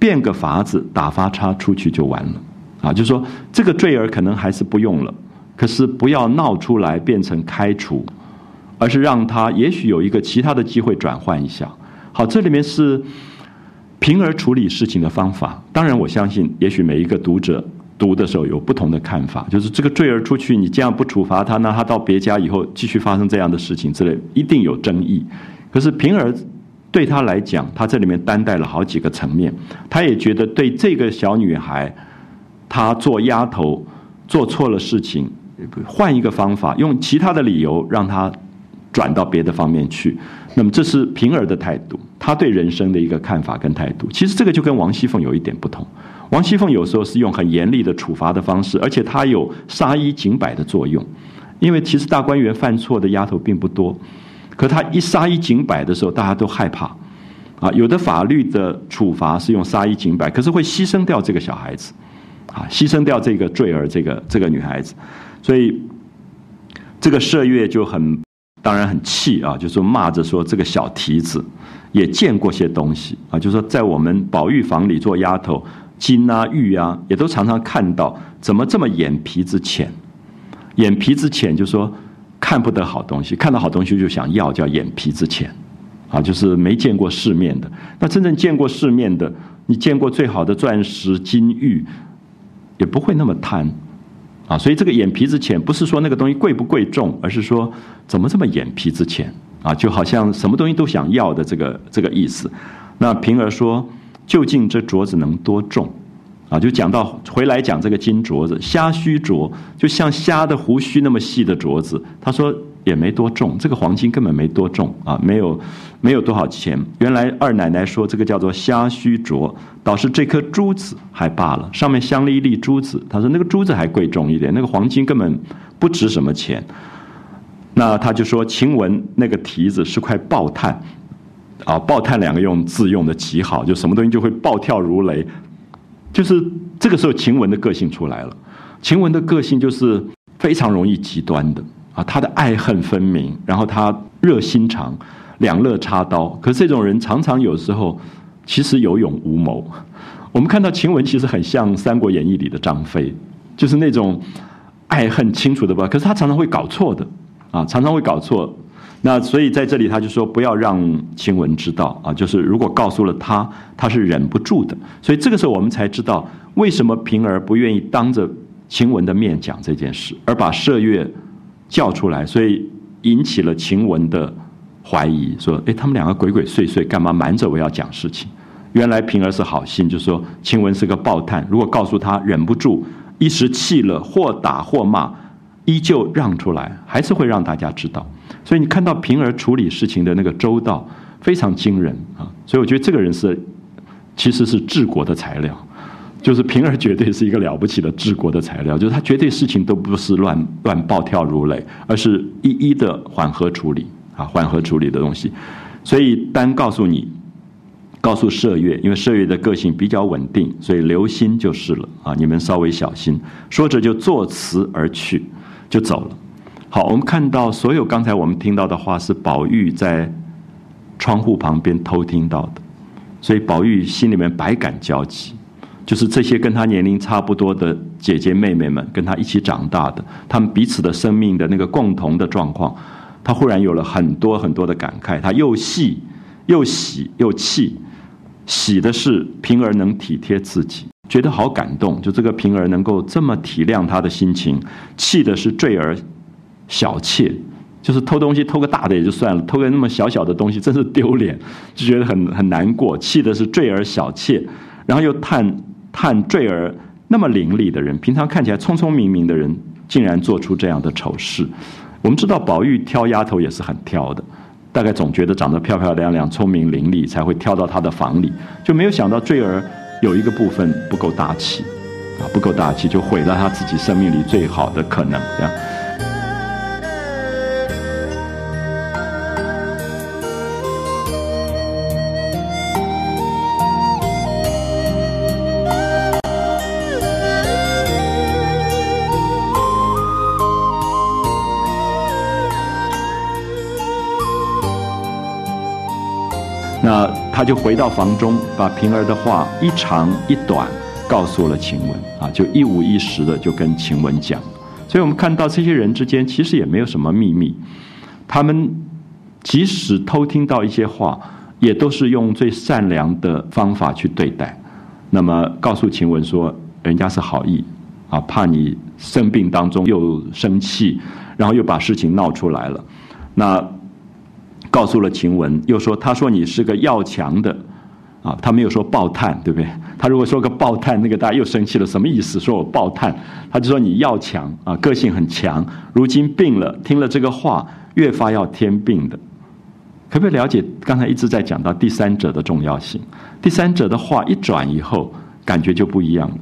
变个法子打发他出去就完了啊！就说这个坠儿可能还是不用了，可是不要闹出来变成开除，而是让他也许有一个其他的机会转换一下。好，这里面是平儿处理事情的方法。当然，我相信也许每一个读者。读的时候有不同的看法，就是这个坠儿出去，你这样不处罚他，那他到别家以后继续发生这样的事情之类，一定有争议。可是平儿对他来讲，他这里面担待了好几个层面，他也觉得对这个小女孩，她做丫头做错了事情，换一个方法，用其他的理由让她转到别的方面去，那么这是平儿的态度，他对人生的一个看法跟态度。其实这个就跟王熙凤有一点不同。王熙凤有时候是用很严厉的处罚的方式，而且她有杀一儆百的作用。因为其实大观园犯错的丫头并不多，可她一杀一儆百的时候，大家都害怕。啊，有的法律的处罚是用杀一儆百，可是会牺牲掉这个小孩子，啊，牺牲掉这个坠儿，这个这个女孩子，所以这个麝月就很当然很气啊，就说骂着说这个小蹄子也见过些东西啊，就说在我们宝玉房里做丫头。金啊玉啊，也都常常看到，怎么这么眼皮子浅？眼皮子浅，就说看不得好东西，看到好东西就想要，叫眼皮子浅，啊，就是没见过世面的。那真正见过世面的，你见过最好的钻石、金玉，也不会那么贪，啊，所以这个眼皮子浅，不是说那个东西贵不贵重，而是说怎么这么眼皮子浅啊？就好像什么东西都想要的这个这个意思。那平儿说。究竟这镯子能多重？啊，就讲到回来讲这个金镯子，虾须镯，就像虾的胡须那么细的镯子。他说也没多重，这个黄金根本没多重啊，没有没有多少钱。原来二奶奶说这个叫做虾须镯，倒是这颗珠子还罢了，上面镶了一粒珠子。他说那个珠子还贵重一点，那个黄金根本不值什么钱。那他就说晴雯那个蹄子是块爆炭。啊，爆炭两个用字用的极好，就什么东西就会暴跳如雷，就是这个时候晴雯的个性出来了。晴雯的个性就是非常容易极端的啊，他的爱恨分明，然后他热心肠，两肋插刀。可是这种人常常有时候其实有勇无谋。我们看到晴雯其实很像《三国演义》里的张飞，就是那种爱恨清楚的吧？可是他常常会搞错的啊，常常会搞错。那所以在这里他就说不要让晴雯知道啊，就是如果告诉了他，他是忍不住的。所以这个时候我们才知道为什么平儿不愿意当着晴雯的面讲这件事，而把麝月叫出来，所以引起了晴雯的怀疑，说：哎，他们两个鬼鬼祟祟，干嘛瞒着我要讲事情？原来平儿是好心，就说晴雯是个暴炭，如果告诉他忍不住，一时气了，或打或骂，依旧让出来，还是会让大家知道。所以你看到平儿处理事情的那个周到，非常惊人啊！所以我觉得这个人是，其实是治国的材料，就是平儿绝对是一个了不起的治国的材料，就是他绝对事情都不是乱乱暴跳如雷，而是一一的缓和处理啊，缓和处理的东西。所以单告诉你，告诉麝月，因为麝月的个性比较稳定，所以留心就是了啊！你们稍微小心。说着就作辞而去，就走了。好，我们看到所有刚才我们听到的话是宝玉在窗户旁边偷听到的，所以宝玉心里面百感交集，就是这些跟他年龄差不多的姐姐妹妹们，跟他一起长大的，他们彼此的生命的那个共同的状况，他忽然有了很多很多的感慨，他又细又喜又气，喜的是平儿能体贴自己，觉得好感动，就这个平儿能够这么体谅他的心情；气的是坠儿。小妾就是偷东西，偷个大的也就算了，偷个那么小小的东西，真是丢脸，就觉得很很难过。气的是坠儿小妾，然后又叹叹坠儿那么伶俐的人，平常看起来聪聪明明的人，竟然做出这样的丑事。我们知道宝玉挑丫头也是很挑的，大概总觉得长得漂漂亮亮、聪明伶俐才会挑到他的房里，就没有想到坠儿有一个部分不够大气，啊，不够大气就毁了他自己生命里最好的可能，这样。他就回到房中，把平儿的话一长一短告诉了晴雯啊，就一五一十的就跟晴雯讲。所以我们看到这些人之间其实也没有什么秘密，他们即使偷听到一些话，也都是用最善良的方法去对待。那么告诉晴雯说，人家是好意啊，怕你生病当中又生气，然后又把事情闹出来了。那。告诉了晴雯，又说：“他说你是个要强的，啊，他没有说暴炭，对不对？他如果说个暴炭，那个大家又生气了，什么意思？说我暴炭，他就说你要强啊，个性很强。如今病了，听了这个话，越发要添病的。可不可以了解刚才一直在讲到第三者的重要性？第三者的话一转以后，感觉就不一样了。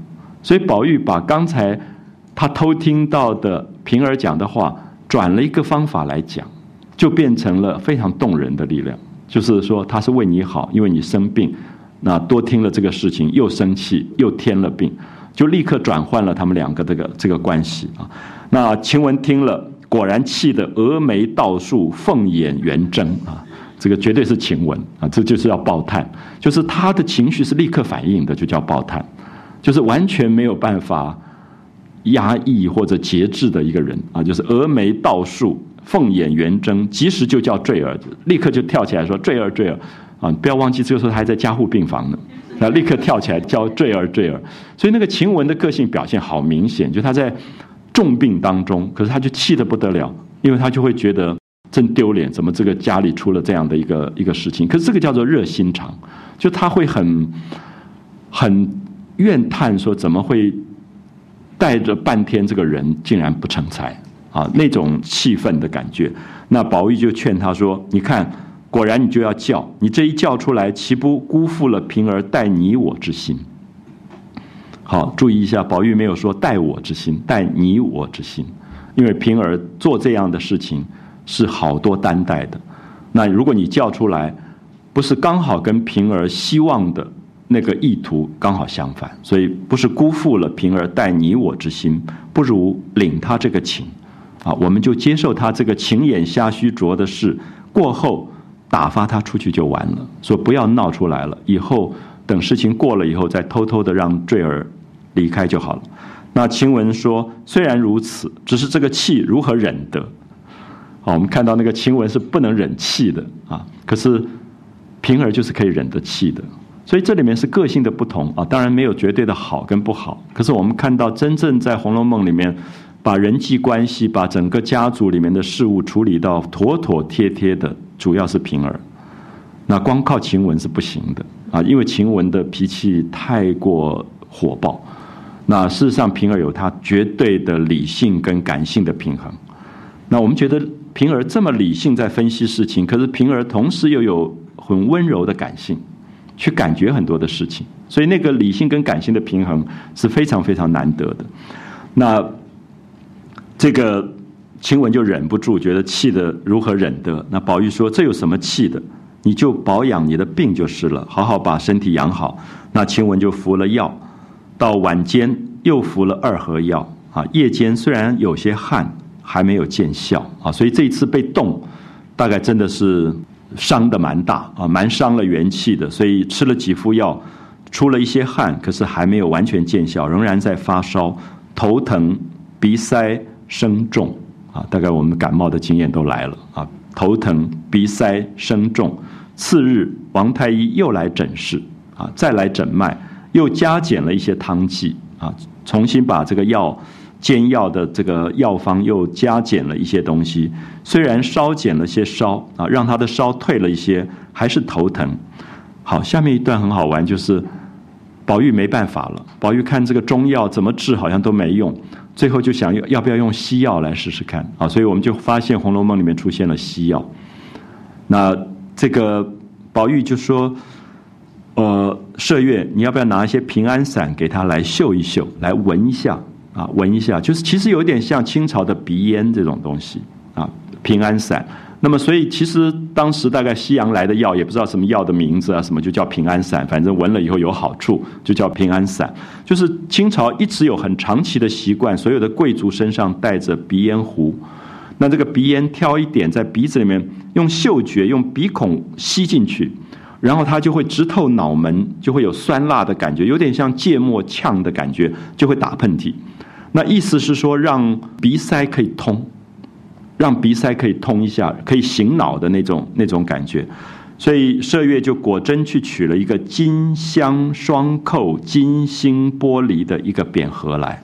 所以宝玉把刚才他偷听到的平儿讲的话，转了一个方法来讲，就变成了非常动人的力量。就是说他是为你好，因为你生病，那多听了这个事情，又生气，又添了病，就立刻转换了他们两个这个这个关系啊。那晴雯听了，果然气得峨眉倒竖，凤眼圆睁啊。这个绝对是晴雯啊，这就是要爆叹，就是他的情绪是立刻反应的，就叫爆叹，就是完全没有办法压抑或者节制的一个人啊，就是峨眉倒竖，凤眼圆睁，及时就叫坠儿，立刻就跳起来说坠儿坠儿啊！不要忘记，这个时候他还在加护病房呢，那，立刻跳起来叫坠儿坠儿。所以那个晴雯的个性表现好明显，就他在重病当中，可是他就气得不得了，因为他就会觉得。真丢脸！怎么这个家里出了这样的一个一个事情？可是这个叫做热心肠，就他会很很怨叹说，怎么会带着半天这个人竟然不成才啊？那种气愤的感觉。那宝玉就劝他说：“你看，果然你就要叫，你这一叫出来，岂不辜负了平儿待你我之心？”好，注意一下，宝玉没有说待我之心，待你我之心，因为平儿做这样的事情。是好多担待的，那如果你叫出来，不是刚好跟平儿希望的那个意图刚好相反，所以不是辜负了平儿待你我之心，不如领他这个情，啊，我们就接受他这个情眼瞎虚拙的事，过后打发他出去就完了，说不要闹出来了，以后等事情过了以后再偷偷的让坠儿离开就好了。那晴雯说，虽然如此，只是这个气如何忍得？我们看到那个晴雯是不能忍气的啊，可是平儿就是可以忍得气的，所以这里面是个性的不同啊。当然没有绝对的好跟不好，可是我们看到真正在《红楼梦》里面，把人际关系、把整个家族里面的事物处理到妥妥帖帖的，主要是平儿。那光靠晴雯是不行的啊，因为晴雯的脾气太过火爆。那事实上，平儿有她绝对的理性跟感性的平衡。那我们觉得。平儿这么理性在分析事情，可是平儿同时又有很温柔的感性，去感觉很多的事情，所以那个理性跟感性的平衡是非常非常难得的。那这个晴雯就忍不住觉得气的如何忍得？那宝玉说：“这有什么气的？你就保养你的病就是了，好好把身体养好。”那晴雯就服了药，到晚间又服了二合药啊。夜间虽然有些汗。还没有见效啊，所以这一次被冻，大概真的是伤的蛮大啊，蛮伤了元气的。所以吃了几副药，出了一些汗，可是还没有完全见效，仍然在发烧、头疼、鼻塞、声重啊。大概我们感冒的经验都来了啊，头疼、鼻塞、声重。次日，王太医又来诊室啊，再来诊脉，又加减了一些汤剂啊，重新把这个药。煎药的这个药方又加减了一些东西，虽然烧减了些烧啊，让他的烧退了一些，还是头疼。好，下面一段很好玩，就是宝玉没办法了。宝玉看这个中药怎么治好像都没用，最后就想要要不要用西药来试试看啊？所以我们就发现《红楼梦》里面出现了西药。那这个宝玉就说：“呃，麝月，你要不要拿一些平安散给他来嗅一嗅，来闻一下？”啊，闻一下，就是其实有点像清朝的鼻烟这种东西啊，平安散。那么，所以其实当时大概西洋来的药也不知道什么药的名字啊，什么就叫平安散，反正闻了以后有好处，就叫平安散。就是清朝一直有很长期的习惯，所有的贵族身上带着鼻烟壶，那这个鼻烟挑一点在鼻子里面，用嗅觉用鼻孔吸进去，然后它就会直透脑门，就会有酸辣的感觉，有点像芥末呛的感觉，就会打喷嚏。那意思是说，让鼻塞可以通，让鼻塞可以通一下，可以醒脑的那种那种感觉。所以麝月就果真去取了一个金镶双扣、金星玻璃的一个扁盒来。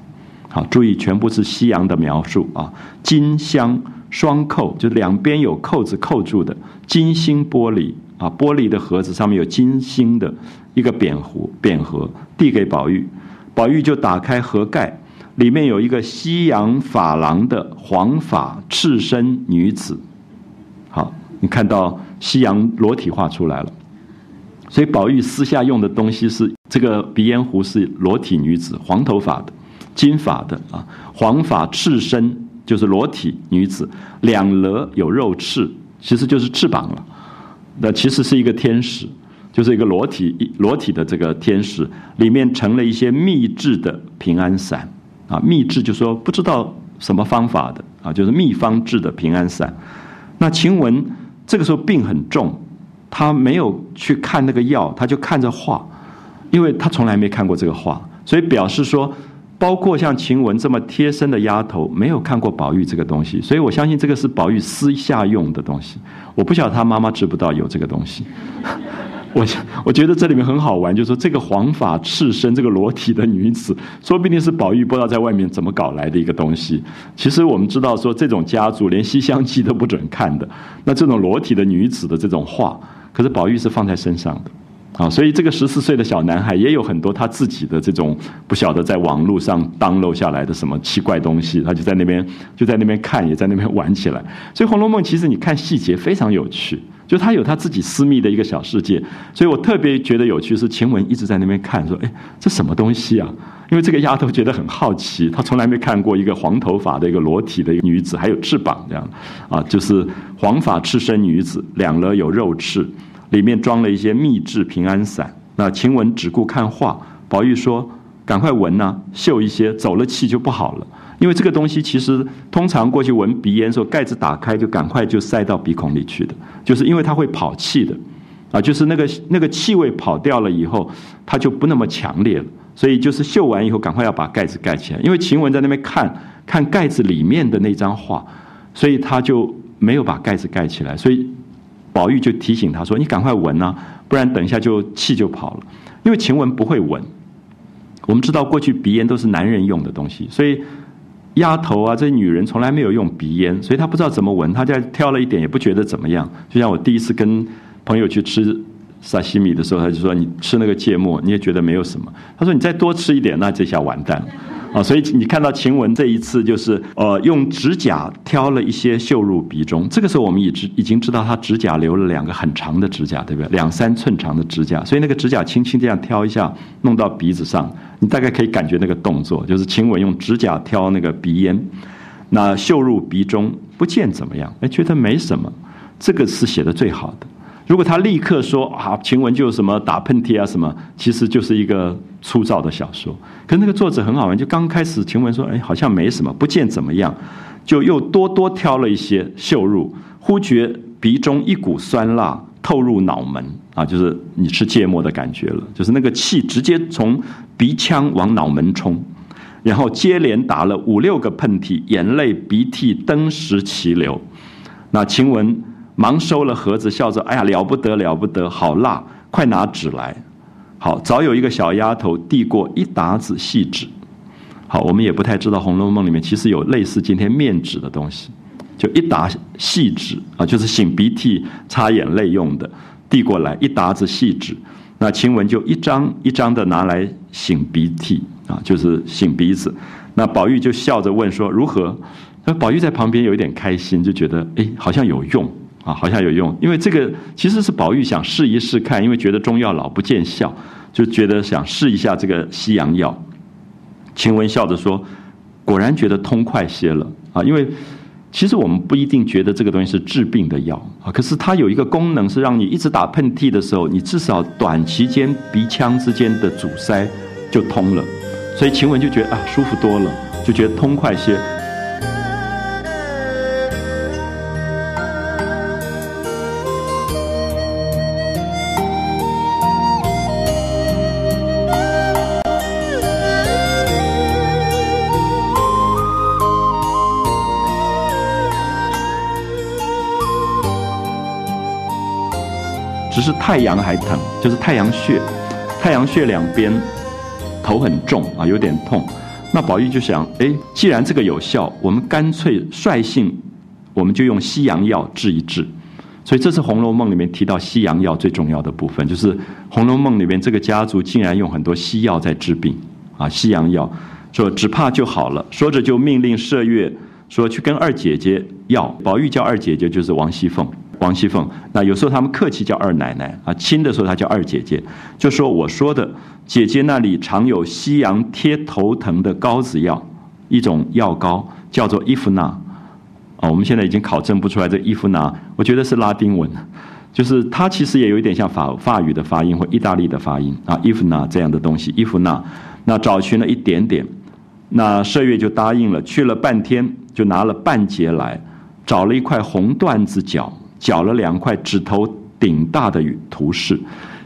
好，注意全部是西洋的描述啊！金镶双扣，就两边有扣子扣住的金星玻璃啊，玻璃的盒子上面有金星的一个扁壶扁盒，递给宝玉，宝玉就打开盒盖。里面有一个西洋珐琅的黄发赤身女子，好，你看到西洋裸体画出来了。所以宝玉私下用的东西是这个鼻烟壶是裸体女子，黄头发的，金发的啊，黄发赤身就是裸体女子，两额有肉翅，其实就是翅膀了。那其实是一个天使，就是一个裸体裸体的这个天使，里面盛了一些秘制的平安伞啊，秘制就说不知道什么方法的啊，就是秘方制的平安散。那晴雯这个时候病很重。他没有去看那个药，他就看着画，因为他从来没看过这个画，所以表示说，包括像晴雯这么贴身的丫头，没有看过宝玉这个东西，所以我相信这个是宝玉私下用的东西。我不晓得他妈妈知不知道有这个东西。我我觉得这里面很好玩，就是说这个黄发赤身、这个裸体的女子，说不定是宝玉不知道在外面怎么搞来的一个东西。其实我们知道说，这种家族连《西厢记》都不准看的，那这种裸体的女子的这种画。可是宝玉是放在身上的，啊，所以这个十四岁的小男孩也有很多他自己的这种不晓得在网络上当漏下来的什么奇怪东西，他就在那边就在那边看，也在那边玩起来。所以《红楼梦》其实你看细节非常有趣，就他有他自己私密的一个小世界。所以我特别觉得有趣是晴雯一直在那边看，说：“哎，这什么东西啊？”因为这个丫头觉得很好奇，她从来没看过一个黄头发的一个裸体的一个女子，还有翅膀这样，啊，就是黄发赤身女子，两了有肉翅，里面装了一些秘制平安散。那晴雯只顾看画，宝玉说：“赶快闻呐，嗅一些，走了气就不好了。因为这个东西其实通常过去闻鼻烟时候，盖子打开就赶快就塞到鼻孔里去的，就是因为它会跑气的，啊，就是那个那个气味跑掉了以后，它就不那么强烈了。”所以就是嗅完以后，赶快要把盖子盖起来，因为晴雯在那边看看盖子里面的那张画，所以他就没有把盖子盖起来。所以宝玉就提醒他说：“你赶快闻啊，不然等一下就气就跑了。”因为晴雯不会闻。我们知道过去鼻烟都是男人用的东西，所以丫头啊，这女人从来没有用鼻烟，所以她不知道怎么闻。她就挑了一点，也不觉得怎么样。就像我第一次跟朋友去吃。沙西米的时候，他就说：“你吃那个芥末，你也觉得没有什么。”他说：“你再多吃一点，那这下完蛋了啊！”所以你看到晴雯这一次，就是呃，用指甲挑了一些嗅入鼻中。这个时候，我们已知已经知道他指甲留了两个很长的指甲，对不对？两三寸长的指甲，所以那个指甲轻轻这样挑一下，弄到鼻子上，你大概可以感觉那个动作，就是晴雯用指甲挑那个鼻烟，那嗅入鼻中，不见怎么样？哎，觉得没什么。这个是写的最好的。如果他立刻说啊，晴雯就什么打喷嚏啊什么，其实就是一个粗糙的小说。可那个作者很好玩，就刚开始晴雯说，哎，好像没什么，不见怎么样，就又多多挑了一些嗅入，忽觉鼻中一股酸辣透入脑门啊，就是你吃芥末的感觉了，就是那个气直接从鼻腔往脑门冲，然后接连打了五六个喷嚏，眼泪鼻涕登时齐流。那晴雯。忙收了盒子，笑着：“哎呀，了不得了不得，好辣！快拿纸来。”好，早有一个小丫头递过一沓子细纸。好，我们也不太知道《红楼梦》里面其实有类似今天面纸的东西，就一沓细纸啊，就是擤鼻涕、擦眼泪用的，递过来一沓子细纸。那晴雯就一张一张的拿来擤鼻涕啊，就是擤鼻子。那宝玉就笑着问说：“如何？”那宝玉在旁边有一点开心，就觉得哎，好像有用。啊，好像有用，因为这个其实是宝玉想试一试看，因为觉得中药老不见效，就觉得想试一下这个西洋药。晴雯笑着说：“果然觉得通快些了啊，因为其实我们不一定觉得这个东西是治病的药啊，可是它有一个功能是让你一直打喷嚏的时候，你至少短期间鼻腔之间的阻塞就通了，所以晴雯就觉得啊舒服多了，就觉得通快些。”太阳还疼，就是太阳穴，太阳穴两边头很重啊，有点痛。那宝玉就想，哎，既然这个有效，我们干脆率性，我们就用西洋药治一治。所以这是《红楼梦》里面提到西洋药最重要的部分，就是《红楼梦》里面这个家族竟然用很多西药在治病啊，西洋药说只怕就好了。说着就命令麝月说去跟二姐姐要，宝玉叫二姐姐就是王熙凤。王熙凤。那有时候他们客气叫二奶奶啊，亲的时候她叫二姐姐。就说我说的姐姐那里常有西洋贴头疼的膏子药，一种药膏叫做伊芙娜。啊，我们现在已经考证不出来这伊芙娜，我觉得是拉丁文，就是它其实也有一点像法法语的发音或意大利的发音啊，伊芙娜这样的东西，伊芙娜。那找寻了一点点，那麝月就答应了，去了半天就拿了半截来，找了一块红缎子角，绞了两块指头顶大的图示。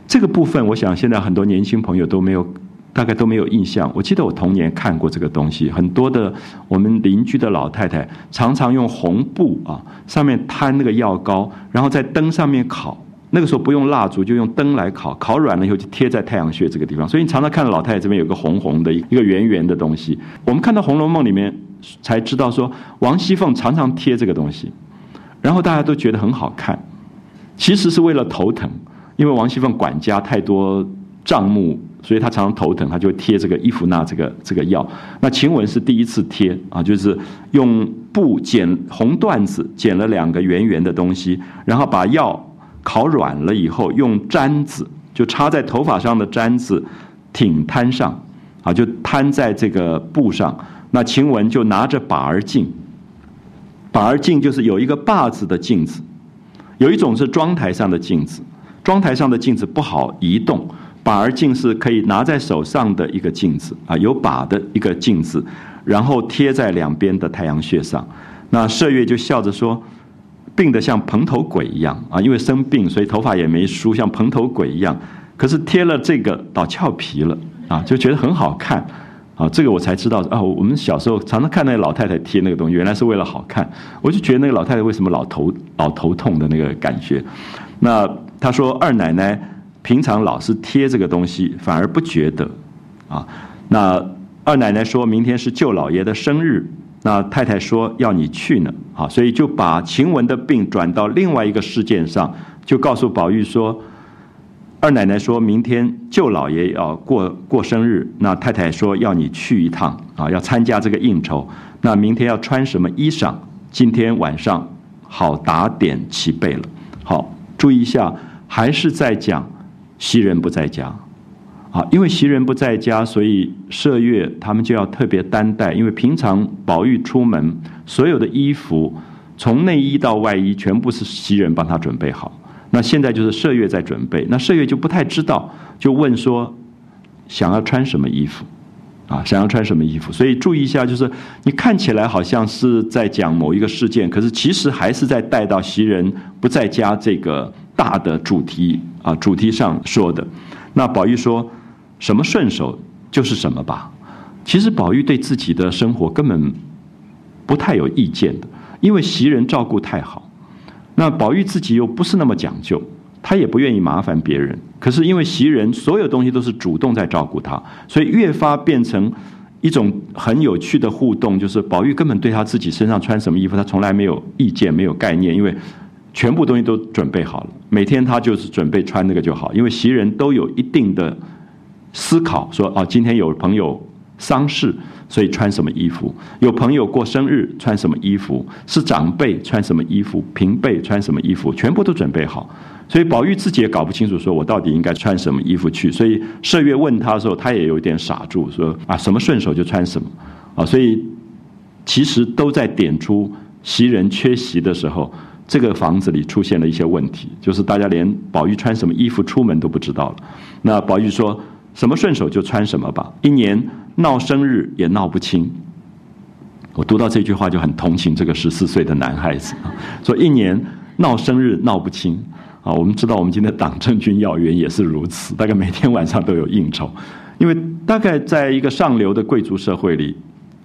这个部分，我想现在很多年轻朋友都没有，大概都没有印象。我记得我童年看过这个东西，很多的我们邻居的老太太常常用红布啊，上面摊那个药膏，然后在灯上面烤。那个时候不用蜡烛，就用灯来烤，烤软了以后就贴在太阳穴这个地方。所以你常常看到老太太这边有个红红的一个圆圆的东西。我们看到《红楼梦》里面才知道说，王熙凤常常贴这个东西，然后大家都觉得很好看。其实是为了头疼，因为王熙凤管家太多账目，所以她常常头疼，她就贴这个伊芙娜这个这个药。那晴雯是第一次贴啊，就是用布剪红缎子，剪了两个圆圆的东西，然后把药。烤软了以后，用毡子就插在头发上的毡子，挺摊上，啊，就摊在这个布上。那晴雯就拿着把儿镜，把儿镜就是有一个把子的镜子，有一种是妆台上的镜子，妆台上的镜子不好移动，把儿镜是可以拿在手上的一个镜子啊，有把的一个镜子，然后贴在两边的太阳穴上。那麝月就笑着说。病得像蓬头鬼一样啊！因为生病，所以头发也没梳，像蓬头鬼一样。可是贴了这个，倒俏皮了啊，就觉得很好看啊。这个我才知道啊。我们小时候常常看那个老太太贴那个东西，原来是为了好看。我就觉得那个老太太为什么老头老头痛的那个感觉。那他说二奶奶平常老是贴这个东西，反而不觉得啊。那二奶奶说明天是舅老爷的生日。那太太说要你去呢，啊，所以就把晴雯的病转到另外一个事件上，就告诉宝玉说，二奶奶说明天舅老爷要过过生日，那太太说要你去一趟，啊，要参加这个应酬，那明天要穿什么衣裳？今天晚上好打点齐备了。好，注意一下，还是在讲袭人不在家。啊，因为袭人不在家，所以麝月他们就要特别担待。因为平常宝玉出门，所有的衣服从内衣到外衣，全部是袭人帮他准备好。那现在就是麝月在准备，那麝月就不太知道，就问说想要穿什么衣服啊？想要穿什么衣服？所以注意一下，就是你看起来好像是在讲某一个事件，可是其实还是在带到袭人不在家这个大的主题啊主题上说的。那宝玉说。什么顺手就是什么吧。其实宝玉对自己的生活根本不太有意见的，因为袭人照顾太好。那宝玉自己又不是那么讲究，他也不愿意麻烦别人。可是因为袭人所有东西都是主动在照顾他，所以越发变成一种很有趣的互动。就是宝玉根本对他自己身上穿什么衣服，他从来没有意见、没有概念，因为全部东西都准备好了。每天他就是准备穿那个就好，因为袭人都有一定的。思考说哦，今天有朋友丧事，所以穿什么衣服？有朋友过生日，穿什么衣服？是长辈穿什么衣服？平辈穿什么衣服？全部都准备好。所以宝玉自己也搞不清楚，说我到底应该穿什么衣服去。所以麝月问他的时候，他也有点傻住，说啊，什么顺手就穿什么啊。所以其实都在点出袭人缺席的时候，这个房子里出现了一些问题，就是大家连宝玉穿什么衣服出门都不知道了。那宝玉说。什么顺手就穿什么吧，一年闹生日也闹不清。我读到这句话就很同情这个十四岁的男孩子，说一年闹生日闹不清啊。我们知道我们今天党政军要员也是如此，大概每天晚上都有应酬，因为大概在一个上流的贵族社会里，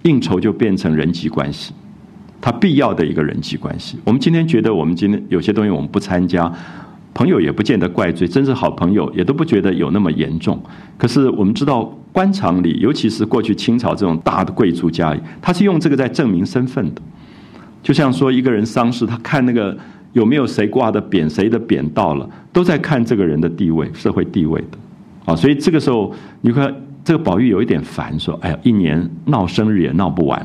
应酬就变成人际关系，它必要的一个人际关系。我们今天觉得我们今天有些东西我们不参加。朋友也不见得怪罪，真是好朋友也都不觉得有那么严重。可是我们知道官场里，尤其是过去清朝这种大的贵族家里，他是用这个在证明身份的。就像说一个人丧事，他看那个有没有谁挂的匾，谁的匾到了，都在看这个人的地位、社会地位的。啊，所以这个时候你看这个宝玉有一点烦，说：“哎呀，一年闹生日也闹不完。”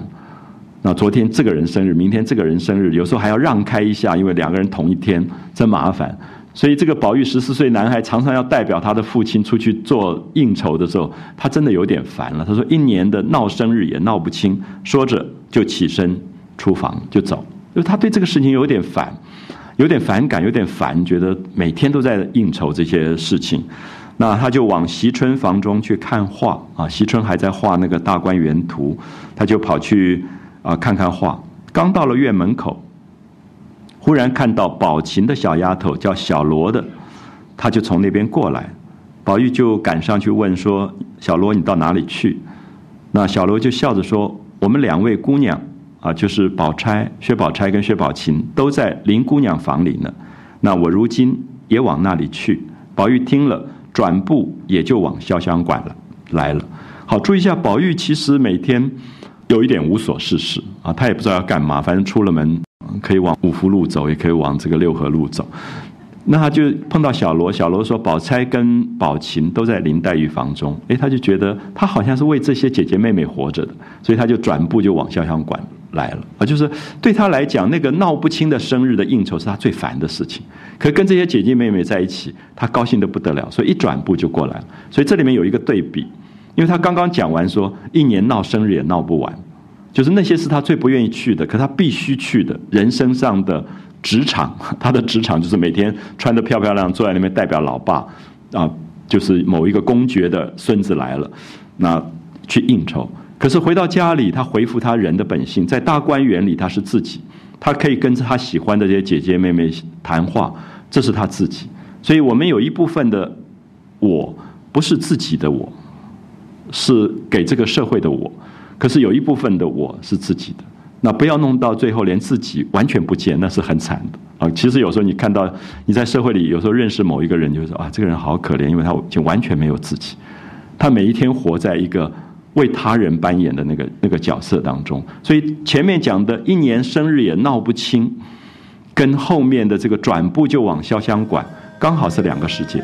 那昨天这个人生日，明天这个人生日，有时候还要让开一下，因为两个人同一天，真麻烦。所以这个宝玉十四岁男孩常常要代表他的父亲出去做应酬的时候，他真的有点烦了。他说：“一年的闹生日也闹不清。”说着就起身出房就走，因为他对这个事情有点烦，有点反感，有点烦，觉得每天都在应酬这些事情。那他就往惜春房中去看画啊，惜春还在画那个大观园图，他就跑去啊看看画。刚到了院门口。忽然看到宝琴的小丫头叫小罗的，他就从那边过来，宝玉就赶上去问说：“小罗，你到哪里去？”那小罗就笑着说：“我们两位姑娘啊，就是宝钗、薛宝钗跟薛宝琴都在林姑娘房里呢。那我如今也往那里去。”宝玉听了，转步也就往潇湘馆了来了。好，注意一下，宝玉其实每天有一点无所事事啊，他也不知道要干嘛，反正出了门。可以往五福路走，也可以往这个六合路走。那他就碰到小罗，小罗说：“宝钗跟宝琴都在林黛玉房中。”哎，他就觉得他好像是为这些姐姐妹妹活着的，所以他就转步就往潇湘馆来了。啊，就是对他来讲，那个闹不清的生日的应酬是他最烦的事情。可跟这些姐姐妹妹在一起，他高兴的不得了，所以一转步就过来了。所以这里面有一个对比，因为他刚刚讲完说，一年闹生日也闹不完。就是那些是他最不愿意去的，可他必须去的人生上的职场，他的职场就是每天穿得漂漂亮，坐在那边代表老爸，啊，就是某一个公爵的孙子来了，那去应酬。可是回到家里，他回复他人的本性，在大观园里他是自己，他可以跟着他喜欢的这些姐姐妹妹谈话，这是他自己。所以我们有一部分的我不是自己的我，是给这个社会的我。可是有一部分的我是自己的，那不要弄到最后连自己完全不见，那是很惨的啊！其实有时候你看到你在社会里有时候认识某一个人，就说啊，这个人好可怜，因为他已经完全没有自己，他每一天活在一个为他人扮演的那个那个角色当中。所以前面讲的一年生日也闹不清，跟后面的这个转步就往潇湘馆，刚好是两个世界，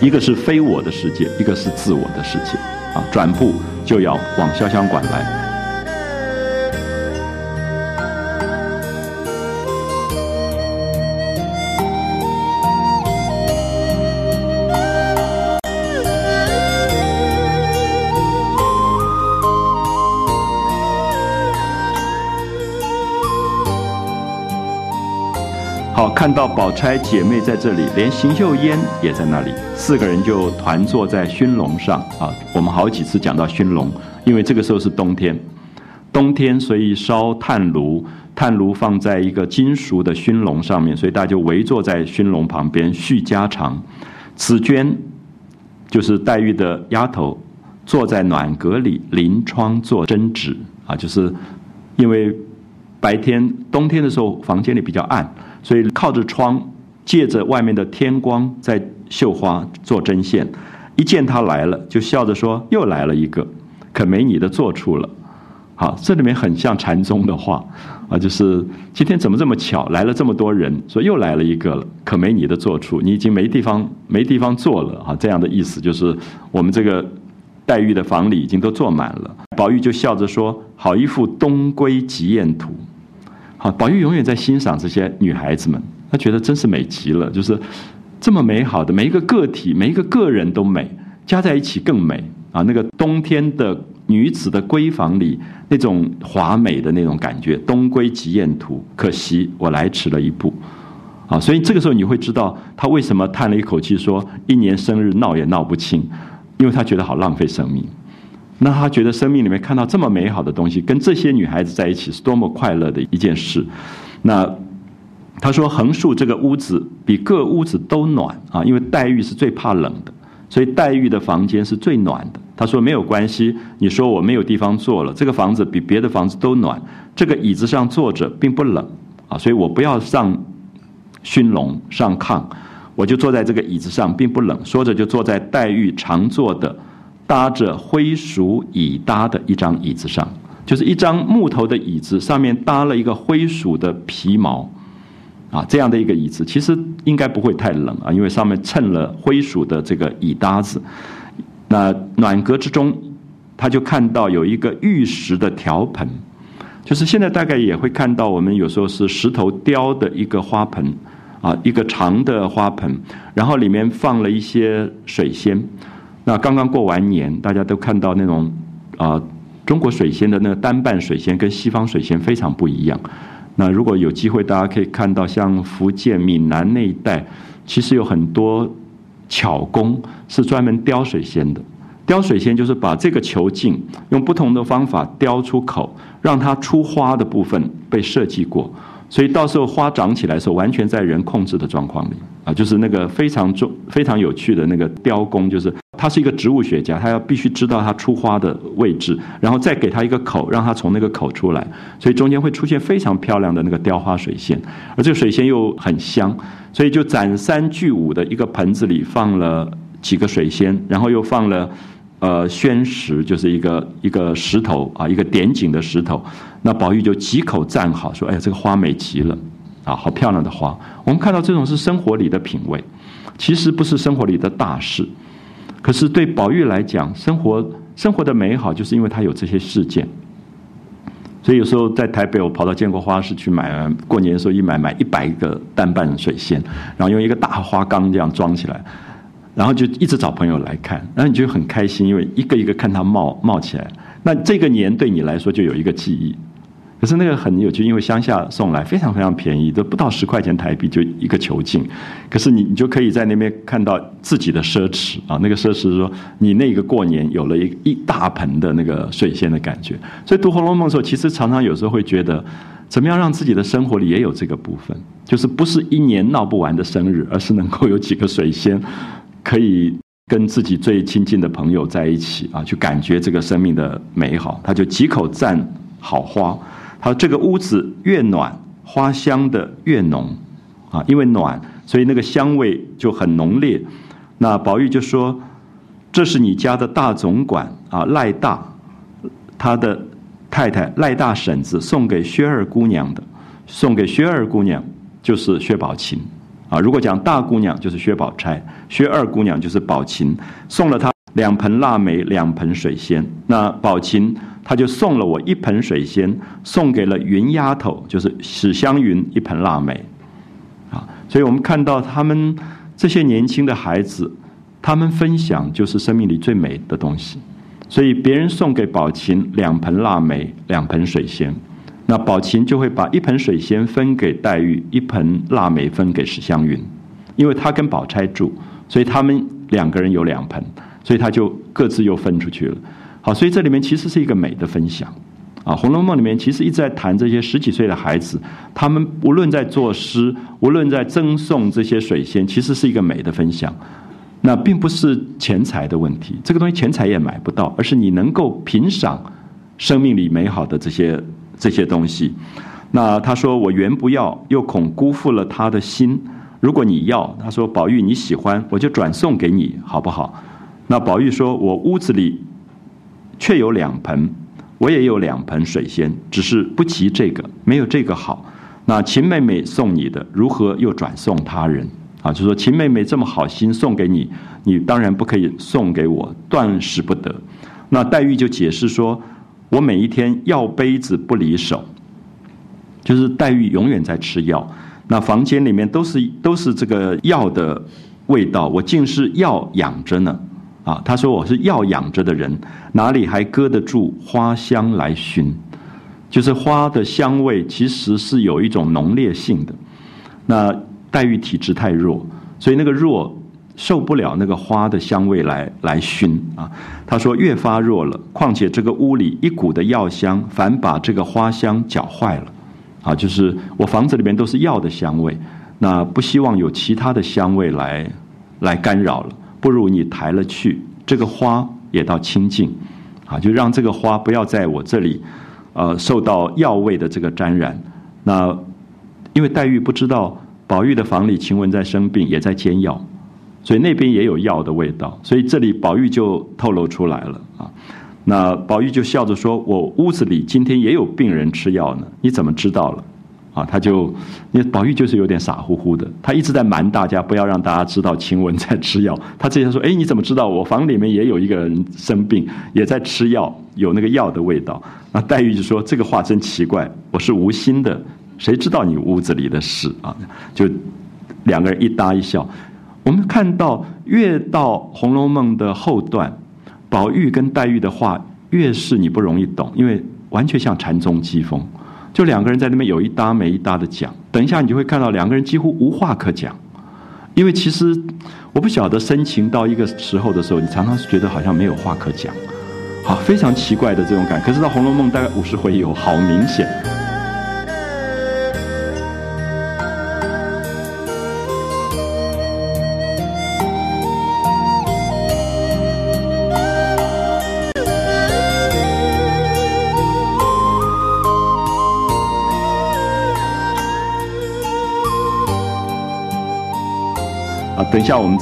一个是非我的世界，一个是自我的世界。啊，转步就要往潇湘馆来。看到宝钗姐妹在这里，连邢岫烟也在那里，四个人就团坐在熏笼上啊。我们好几次讲到熏笼，因为这个时候是冬天，冬天所以烧炭炉，炭炉放在一个金属的熏笼上面，所以大家就围坐在熏笼旁边叙家常。紫鹃就是黛玉的丫头，坐在暖阁里临窗做针纸啊，就是因为白天冬天的时候房间里比较暗。所以靠着窗，借着外面的天光在绣花做针线，一见他来了，就笑着说：“又来了一个，可没你的做处了。”好，这里面很像禅宗的话啊，就是今天怎么这么巧，来了这么多人，说又来了一个了，可没你的做处，你已经没地方没地方坐了啊，这样的意思就是我们这个黛玉的房里已经都坐满了。宝玉就笑着说：“好一幅东归极艳图。”啊，宝玉永远在欣赏这些女孩子们，他觉得真是美极了，就是这么美好的每一个个体，每一个个人都美，加在一起更美啊！那个冬天的女子的闺房里那种华美的那种感觉，东归极艳图，可惜我来迟了一步啊！所以这个时候你会知道他为什么叹了一口气，说一年生日闹也闹不清，因为他觉得好浪费生命。那他觉得生命里面看到这么美好的东西，跟这些女孩子在一起是多么快乐的一件事。那他说横竖这个屋子比各屋子都暖啊，因为黛玉是最怕冷的，所以黛玉的房间是最暖的。他说没有关系，你说我没有地方坐了，这个房子比别的房子都暖，这个椅子上坐着并不冷啊，所以我不要上熏笼上炕，我就坐在这个椅子上并不冷。说着就坐在黛玉常坐的。搭着灰鼠椅搭的一张椅子上，就是一张木头的椅子，上面搭了一个灰鼠的皮毛，啊，这样的一个椅子，其实应该不会太冷啊，因为上面衬了灰鼠的这个椅搭子。那暖阁之中，他就看到有一个玉石的条盆，就是现在大概也会看到，我们有时候是石头雕的一个花盆，啊，一个长的花盆，然后里面放了一些水仙。那刚刚过完年，大家都看到那种啊，中国水仙的那个单瓣水仙跟西方水仙非常不一样。那如果有机会，大家可以看到像福建闽南那一带，其实有很多巧工是专门雕水仙的。雕水仙就是把这个球茎用不同的方法雕出口，让它出花的部分被设计过，所以到时候花长起来的时候，完全在人控制的状况里啊，就是那个非常重、非常有趣的那个雕工，就是他是一个植物学家，他要必须知道它出花的位置，然后再给他一个口，让它从那个口出来，所以中间会出现非常漂亮的那个雕花水仙，而这个水仙又很香，所以就斩三聚五的一个盆子里放了几个水仙，然后又放了。呃，宣石就是一个一个石头啊，一个点景的石头。那宝玉就几口赞好，说：“哎呀，这个花美极了，啊，好漂亮的花。”我们看到这种是生活里的品味，其实不是生活里的大事。可是对宝玉来讲，生活生活的美好，就是因为他有这些事件。所以有时候在台北，我跑到建国花市去买，过年的时候一买买一百个单瓣水仙，然后用一个大花缸这样装起来。然后就一直找朋友来看，然后你就很开心，因为一个一个看它冒冒起来。那这个年对你来说就有一个记忆。可是那个很有趣，因为乡下送来非常非常便宜，都不到十块钱台币就一个球茎。可是你你就可以在那边看到自己的奢侈啊，那个奢侈是说你那个过年有了一一大盆的那个水仙的感觉。所以读《红楼梦》的时候，其实常常有时候会觉得，怎么样让自己的生活里也有这个部分，就是不是一年闹不完的生日，而是能够有几个水仙。可以跟自己最亲近的朋友在一起啊，去感觉这个生命的美好。他就几口赞好花，他说这个屋子越暖，花香的越浓啊，因为暖，所以那个香味就很浓烈。那宝玉就说：“这是你家的大总管啊，赖大，他的太太赖大婶子送给薛二姑娘的，送给薛二姑娘就是薛宝琴。”啊，如果讲大姑娘就是薛宝钗，薛二姑娘就是宝琴，送了她两盆腊梅，两盆水仙。那宝琴他就送了我一盆水仙，送给了云丫头，就是史湘云一盆腊梅。啊，所以我们看到他们这些年轻的孩子，他们分享就是生命里最美的东西。所以别人送给宝琴两盆腊梅，两盆水仙。那宝琴就会把一盆水仙分给黛玉，一盆腊梅分给史湘云，因为他跟宝钗住，所以他们两个人有两盆，所以他就各自又分出去了。好，所以这里面其实是一个美的分享啊，《红楼梦》里面其实一直在谈这些十几岁的孩子，他们无论在作诗，无论在赠送这些水仙，其实是一个美的分享。那并不是钱财的问题，这个东西钱财也买不到，而是你能够品赏生命里美好的这些。这些东西，那他说我原不要，又恐辜负了他的心。如果你要，他说宝玉你喜欢，我就转送给你，好不好？那宝玉说，我屋子里却有两盆，我也有两盆水仙，只是不及这个，没有这个好。那秦妹妹送你的，如何又转送他人？啊，就说秦妹妹这么好心送给你，你当然不可以送给我，断使不得。那黛玉就解释说。我每一天药杯子不离手，就是黛玉永远在吃药。那房间里面都是都是这个药的味道，我竟是药养着呢。啊，他说我是药养着的人，哪里还搁得住花香来熏？就是花的香味其实是有一种浓烈性的。那黛玉体质太弱，所以那个弱。受不了那个花的香味来来熏啊！他说越发弱了，况且这个屋里一股的药香，反把这个花香搅坏了，啊，就是我房子里面都是药的香味，那不希望有其他的香味来来干扰了，不如你抬了去，这个花也到清净，啊，就让这个花不要在我这里，呃，受到药味的这个沾染。那因为黛玉不知道宝玉的房里晴雯在生病，也在煎药。所以那边也有药的味道，所以这里宝玉就透露出来了啊。那宝玉就笑着说：“我屋子里今天也有病人吃药呢，你怎么知道了？”啊，他就，因为宝玉就是有点傻乎乎的，他一直在瞒大家，不要让大家知道晴雯在吃药。他这样说：“哎，你怎么知道我房里面也有一个人生病，也在吃药，有那个药的味道？”那黛玉就说：“这个话真奇怪，我是无心的，谁知道你屋子里的事啊？”就两个人一搭一笑。我们看到越到《红楼梦》的后段，宝玉跟黛玉的话越是你不容易懂，因为完全像禅宗机锋，就两个人在那边有一搭没一搭的讲。等一下你就会看到两个人几乎无话可讲，因为其实我不晓得深情到一个时候的时候，你常常是觉得好像没有话可讲。好，非常奇怪的这种感，可是到《红楼梦》大概五十回以后，好明显。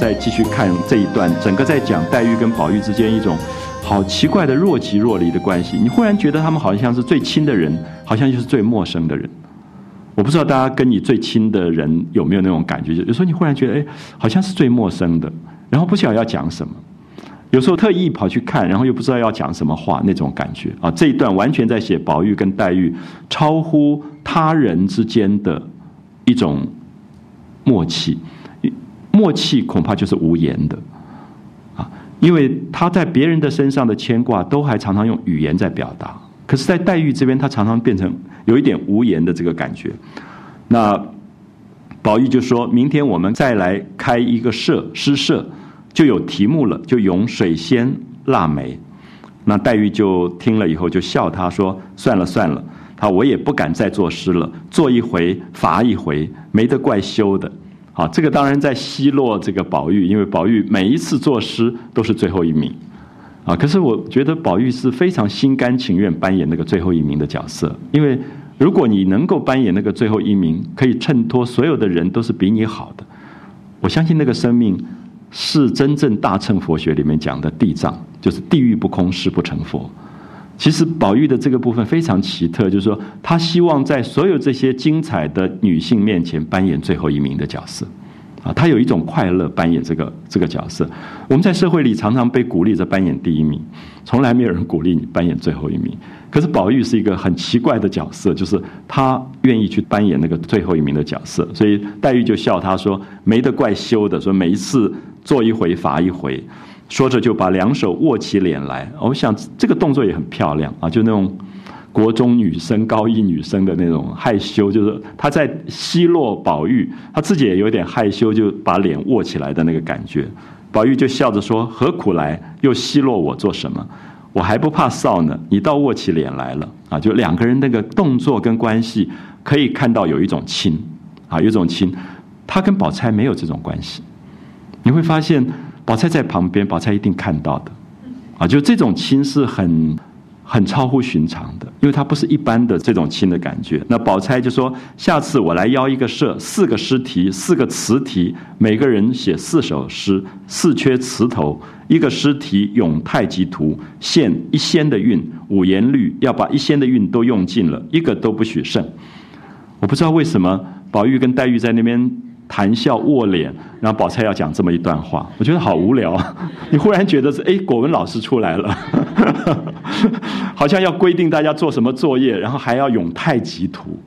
再继续看这一段，整个在讲黛玉跟宝玉之间一种。好奇怪的若即若离的关系，你忽然觉得他们好像是最亲的人，好像就是最陌生的人。我不知道大家跟你最亲的人有没有那种感觉，就有时候你忽然觉得，哎，好像是最陌生的，然后不晓得要讲什么。有时候特意跑去看，然后又不知道要讲什么话，那种感觉啊。这一段完全在写宝玉跟黛玉超乎他人之间的一种默契，默契恐怕就是无言的。啊因为他在别人的身上的牵挂，都还常常用语言在表达，可是，在黛玉这边，他常常变成有一点无言的这个感觉。那宝玉就说明天我们再来开一个社诗社，就有题目了，就咏水仙腊梅。那黛玉就听了以后就笑他说：“算了算了，他我也不敢再作诗了，做一回罚一回，没得怪羞的。”好，这个当然在奚落这个宝玉，因为宝玉每一次作诗都是最后一名，啊，可是我觉得宝玉是非常心甘情愿扮演那个最后一名的角色，因为如果你能够扮演那个最后一名，可以衬托所有的人都是比你好的，我相信那个生命是真正大乘佛学里面讲的地藏，就是地狱不空，誓不成佛。其实宝玉的这个部分非常奇特，就是说他希望在所有这些精彩的女性面前扮演最后一名的角色，啊，他有一种快乐扮演这个这个角色。我们在社会里常常被鼓励着扮演第一名，从来没有人鼓励你扮演最后一名。可是宝玉是一个很奇怪的角色，就是他愿意去扮演那个最后一名的角色，所以黛玉就笑他说：“没得怪羞的，说每一次做一回罚一回。”说着就把两手握起脸来，我想这个动作也很漂亮啊，就那种国中女生、高一女生的那种害羞，就是她在奚落宝玉，她自己也有点害羞，就把脸握起来的那个感觉。宝玉就笑着说：“何苦来？又奚落我做什么？我还不怕臊呢，你倒握起脸来了啊！”就两个人那个动作跟关系，可以看到有一种亲啊，有一种亲。他跟宝钗没有这种关系，你会发现。宝钗在旁边，宝钗一定看到的，啊，就这种亲是很很超乎寻常的，因为它不是一般的这种亲的感觉。那宝钗就说：“下次我来邀一个社，四个诗题，四个词题，每个人写四首诗，四缺词头，一个诗题咏太极图，限一仙的韵，五言律，要把一仙的韵都用尽了，一个都不许剩。”我不知道为什么宝玉跟黛玉在那边。谈笑握脸，然后宝钗要讲这么一段话，我觉得好无聊。你忽然觉得是哎，果文老师出来了，好像要规定大家做什么作业，然后还要咏太极图。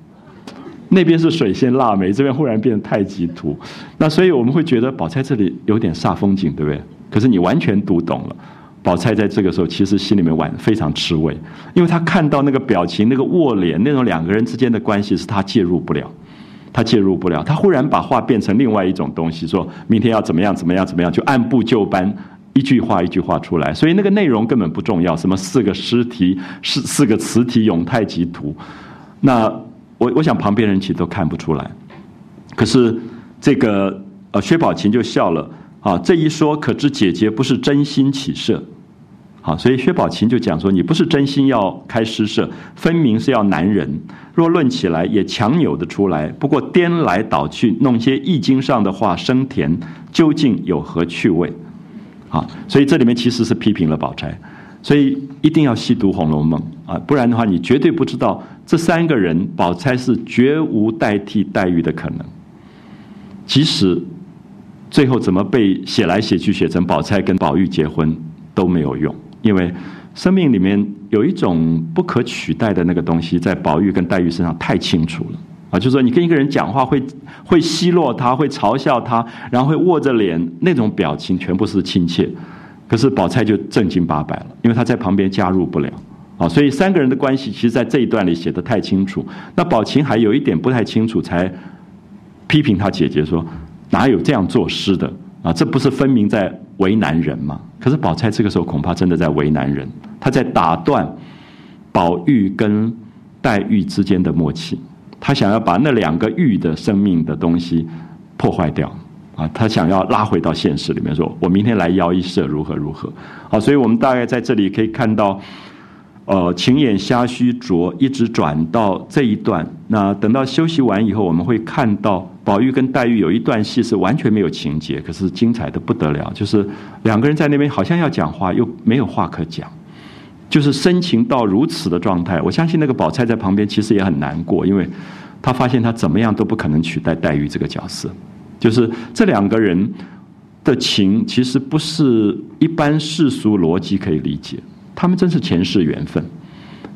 那边是水仙腊梅，这边忽然变太极图。那所以我们会觉得宝钗这里有点煞风景，对不对？可是你完全读懂了，宝钗在这个时候其实心里面玩非常吃味，因为她看到那个表情，那个握脸，那种两个人之间的关系是她介入不了。他介入不了，他忽然把话变成另外一种东西，说明天要怎么样怎么样怎么样，就按部就班，一句话一句话出来，所以那个内容根本不重要，什么四个诗题、四四个词题咏太极图，那我我想旁边人其实都看不出来，可是这个呃薛宝琴就笑了啊，这一说可知姐姐不是真心起色。好，所以薛宝琴就讲说：“你不是真心要开诗社，分明是要男人。若论起来，也强扭得出来。不过颠来倒去，弄些易经上的话生甜，究竟有何趣味？”啊，所以这里面其实是批评了宝钗。所以一定要细读《红楼梦》啊，不然的话，你绝对不知道这三个人，宝钗是绝无代替黛玉的可能。即使最后怎么被写来写去写成宝钗跟宝玉结婚都没有用。因为生命里面有一种不可取代的那个东西，在宝玉跟黛玉身上太清楚了啊！就是说，你跟一个人讲话会会奚落他，会嘲笑他，然后会握着脸，那种表情全部是亲切。可是宝钗就正经八百了，因为她在旁边加入不了啊，所以三个人的关系，其实在这一段里写的太清楚。那宝琴还有一点不太清楚，才批评她姐姐说：“哪有这样作诗的啊？这不是分明在为难人嘛？”可是宝钗这个时候恐怕真的在为难人，她在打断宝玉跟黛玉之间的默契，她想要把那两个玉的生命的东西破坏掉。啊，她想要拉回到现实里面，说我明天来邀一社如何如何？好，所以我们大概在这里可以看到，呃，情眼瞎须着，一直转到这一段。那等到休息完以后，我们会看到宝玉跟黛玉有一段戏是完全没有情节，可是精彩的不得了。就是两个人在那边好像要讲话，又没有话可讲，就是深情到如此的状态。我相信那个宝钗在旁边其实也很难过，因为她发现她怎么样都不可能取代黛玉这个角色。就是这两个人的情，其实不是一般世俗逻辑可以理解。他们真是前世缘分。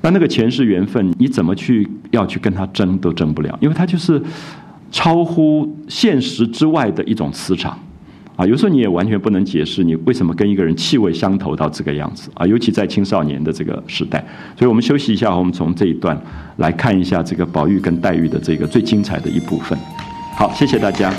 那那个前世缘分，你怎么去要去跟他争都争不了，因为他就是超乎现实之外的一种磁场啊。有时候你也完全不能解释你为什么跟一个人气味相投到这个样子啊。尤其在青少年的这个时代，所以我们休息一下，我们从这一段来看一下这个宝玉跟黛玉的这个最精彩的一部分。好，谢谢大家。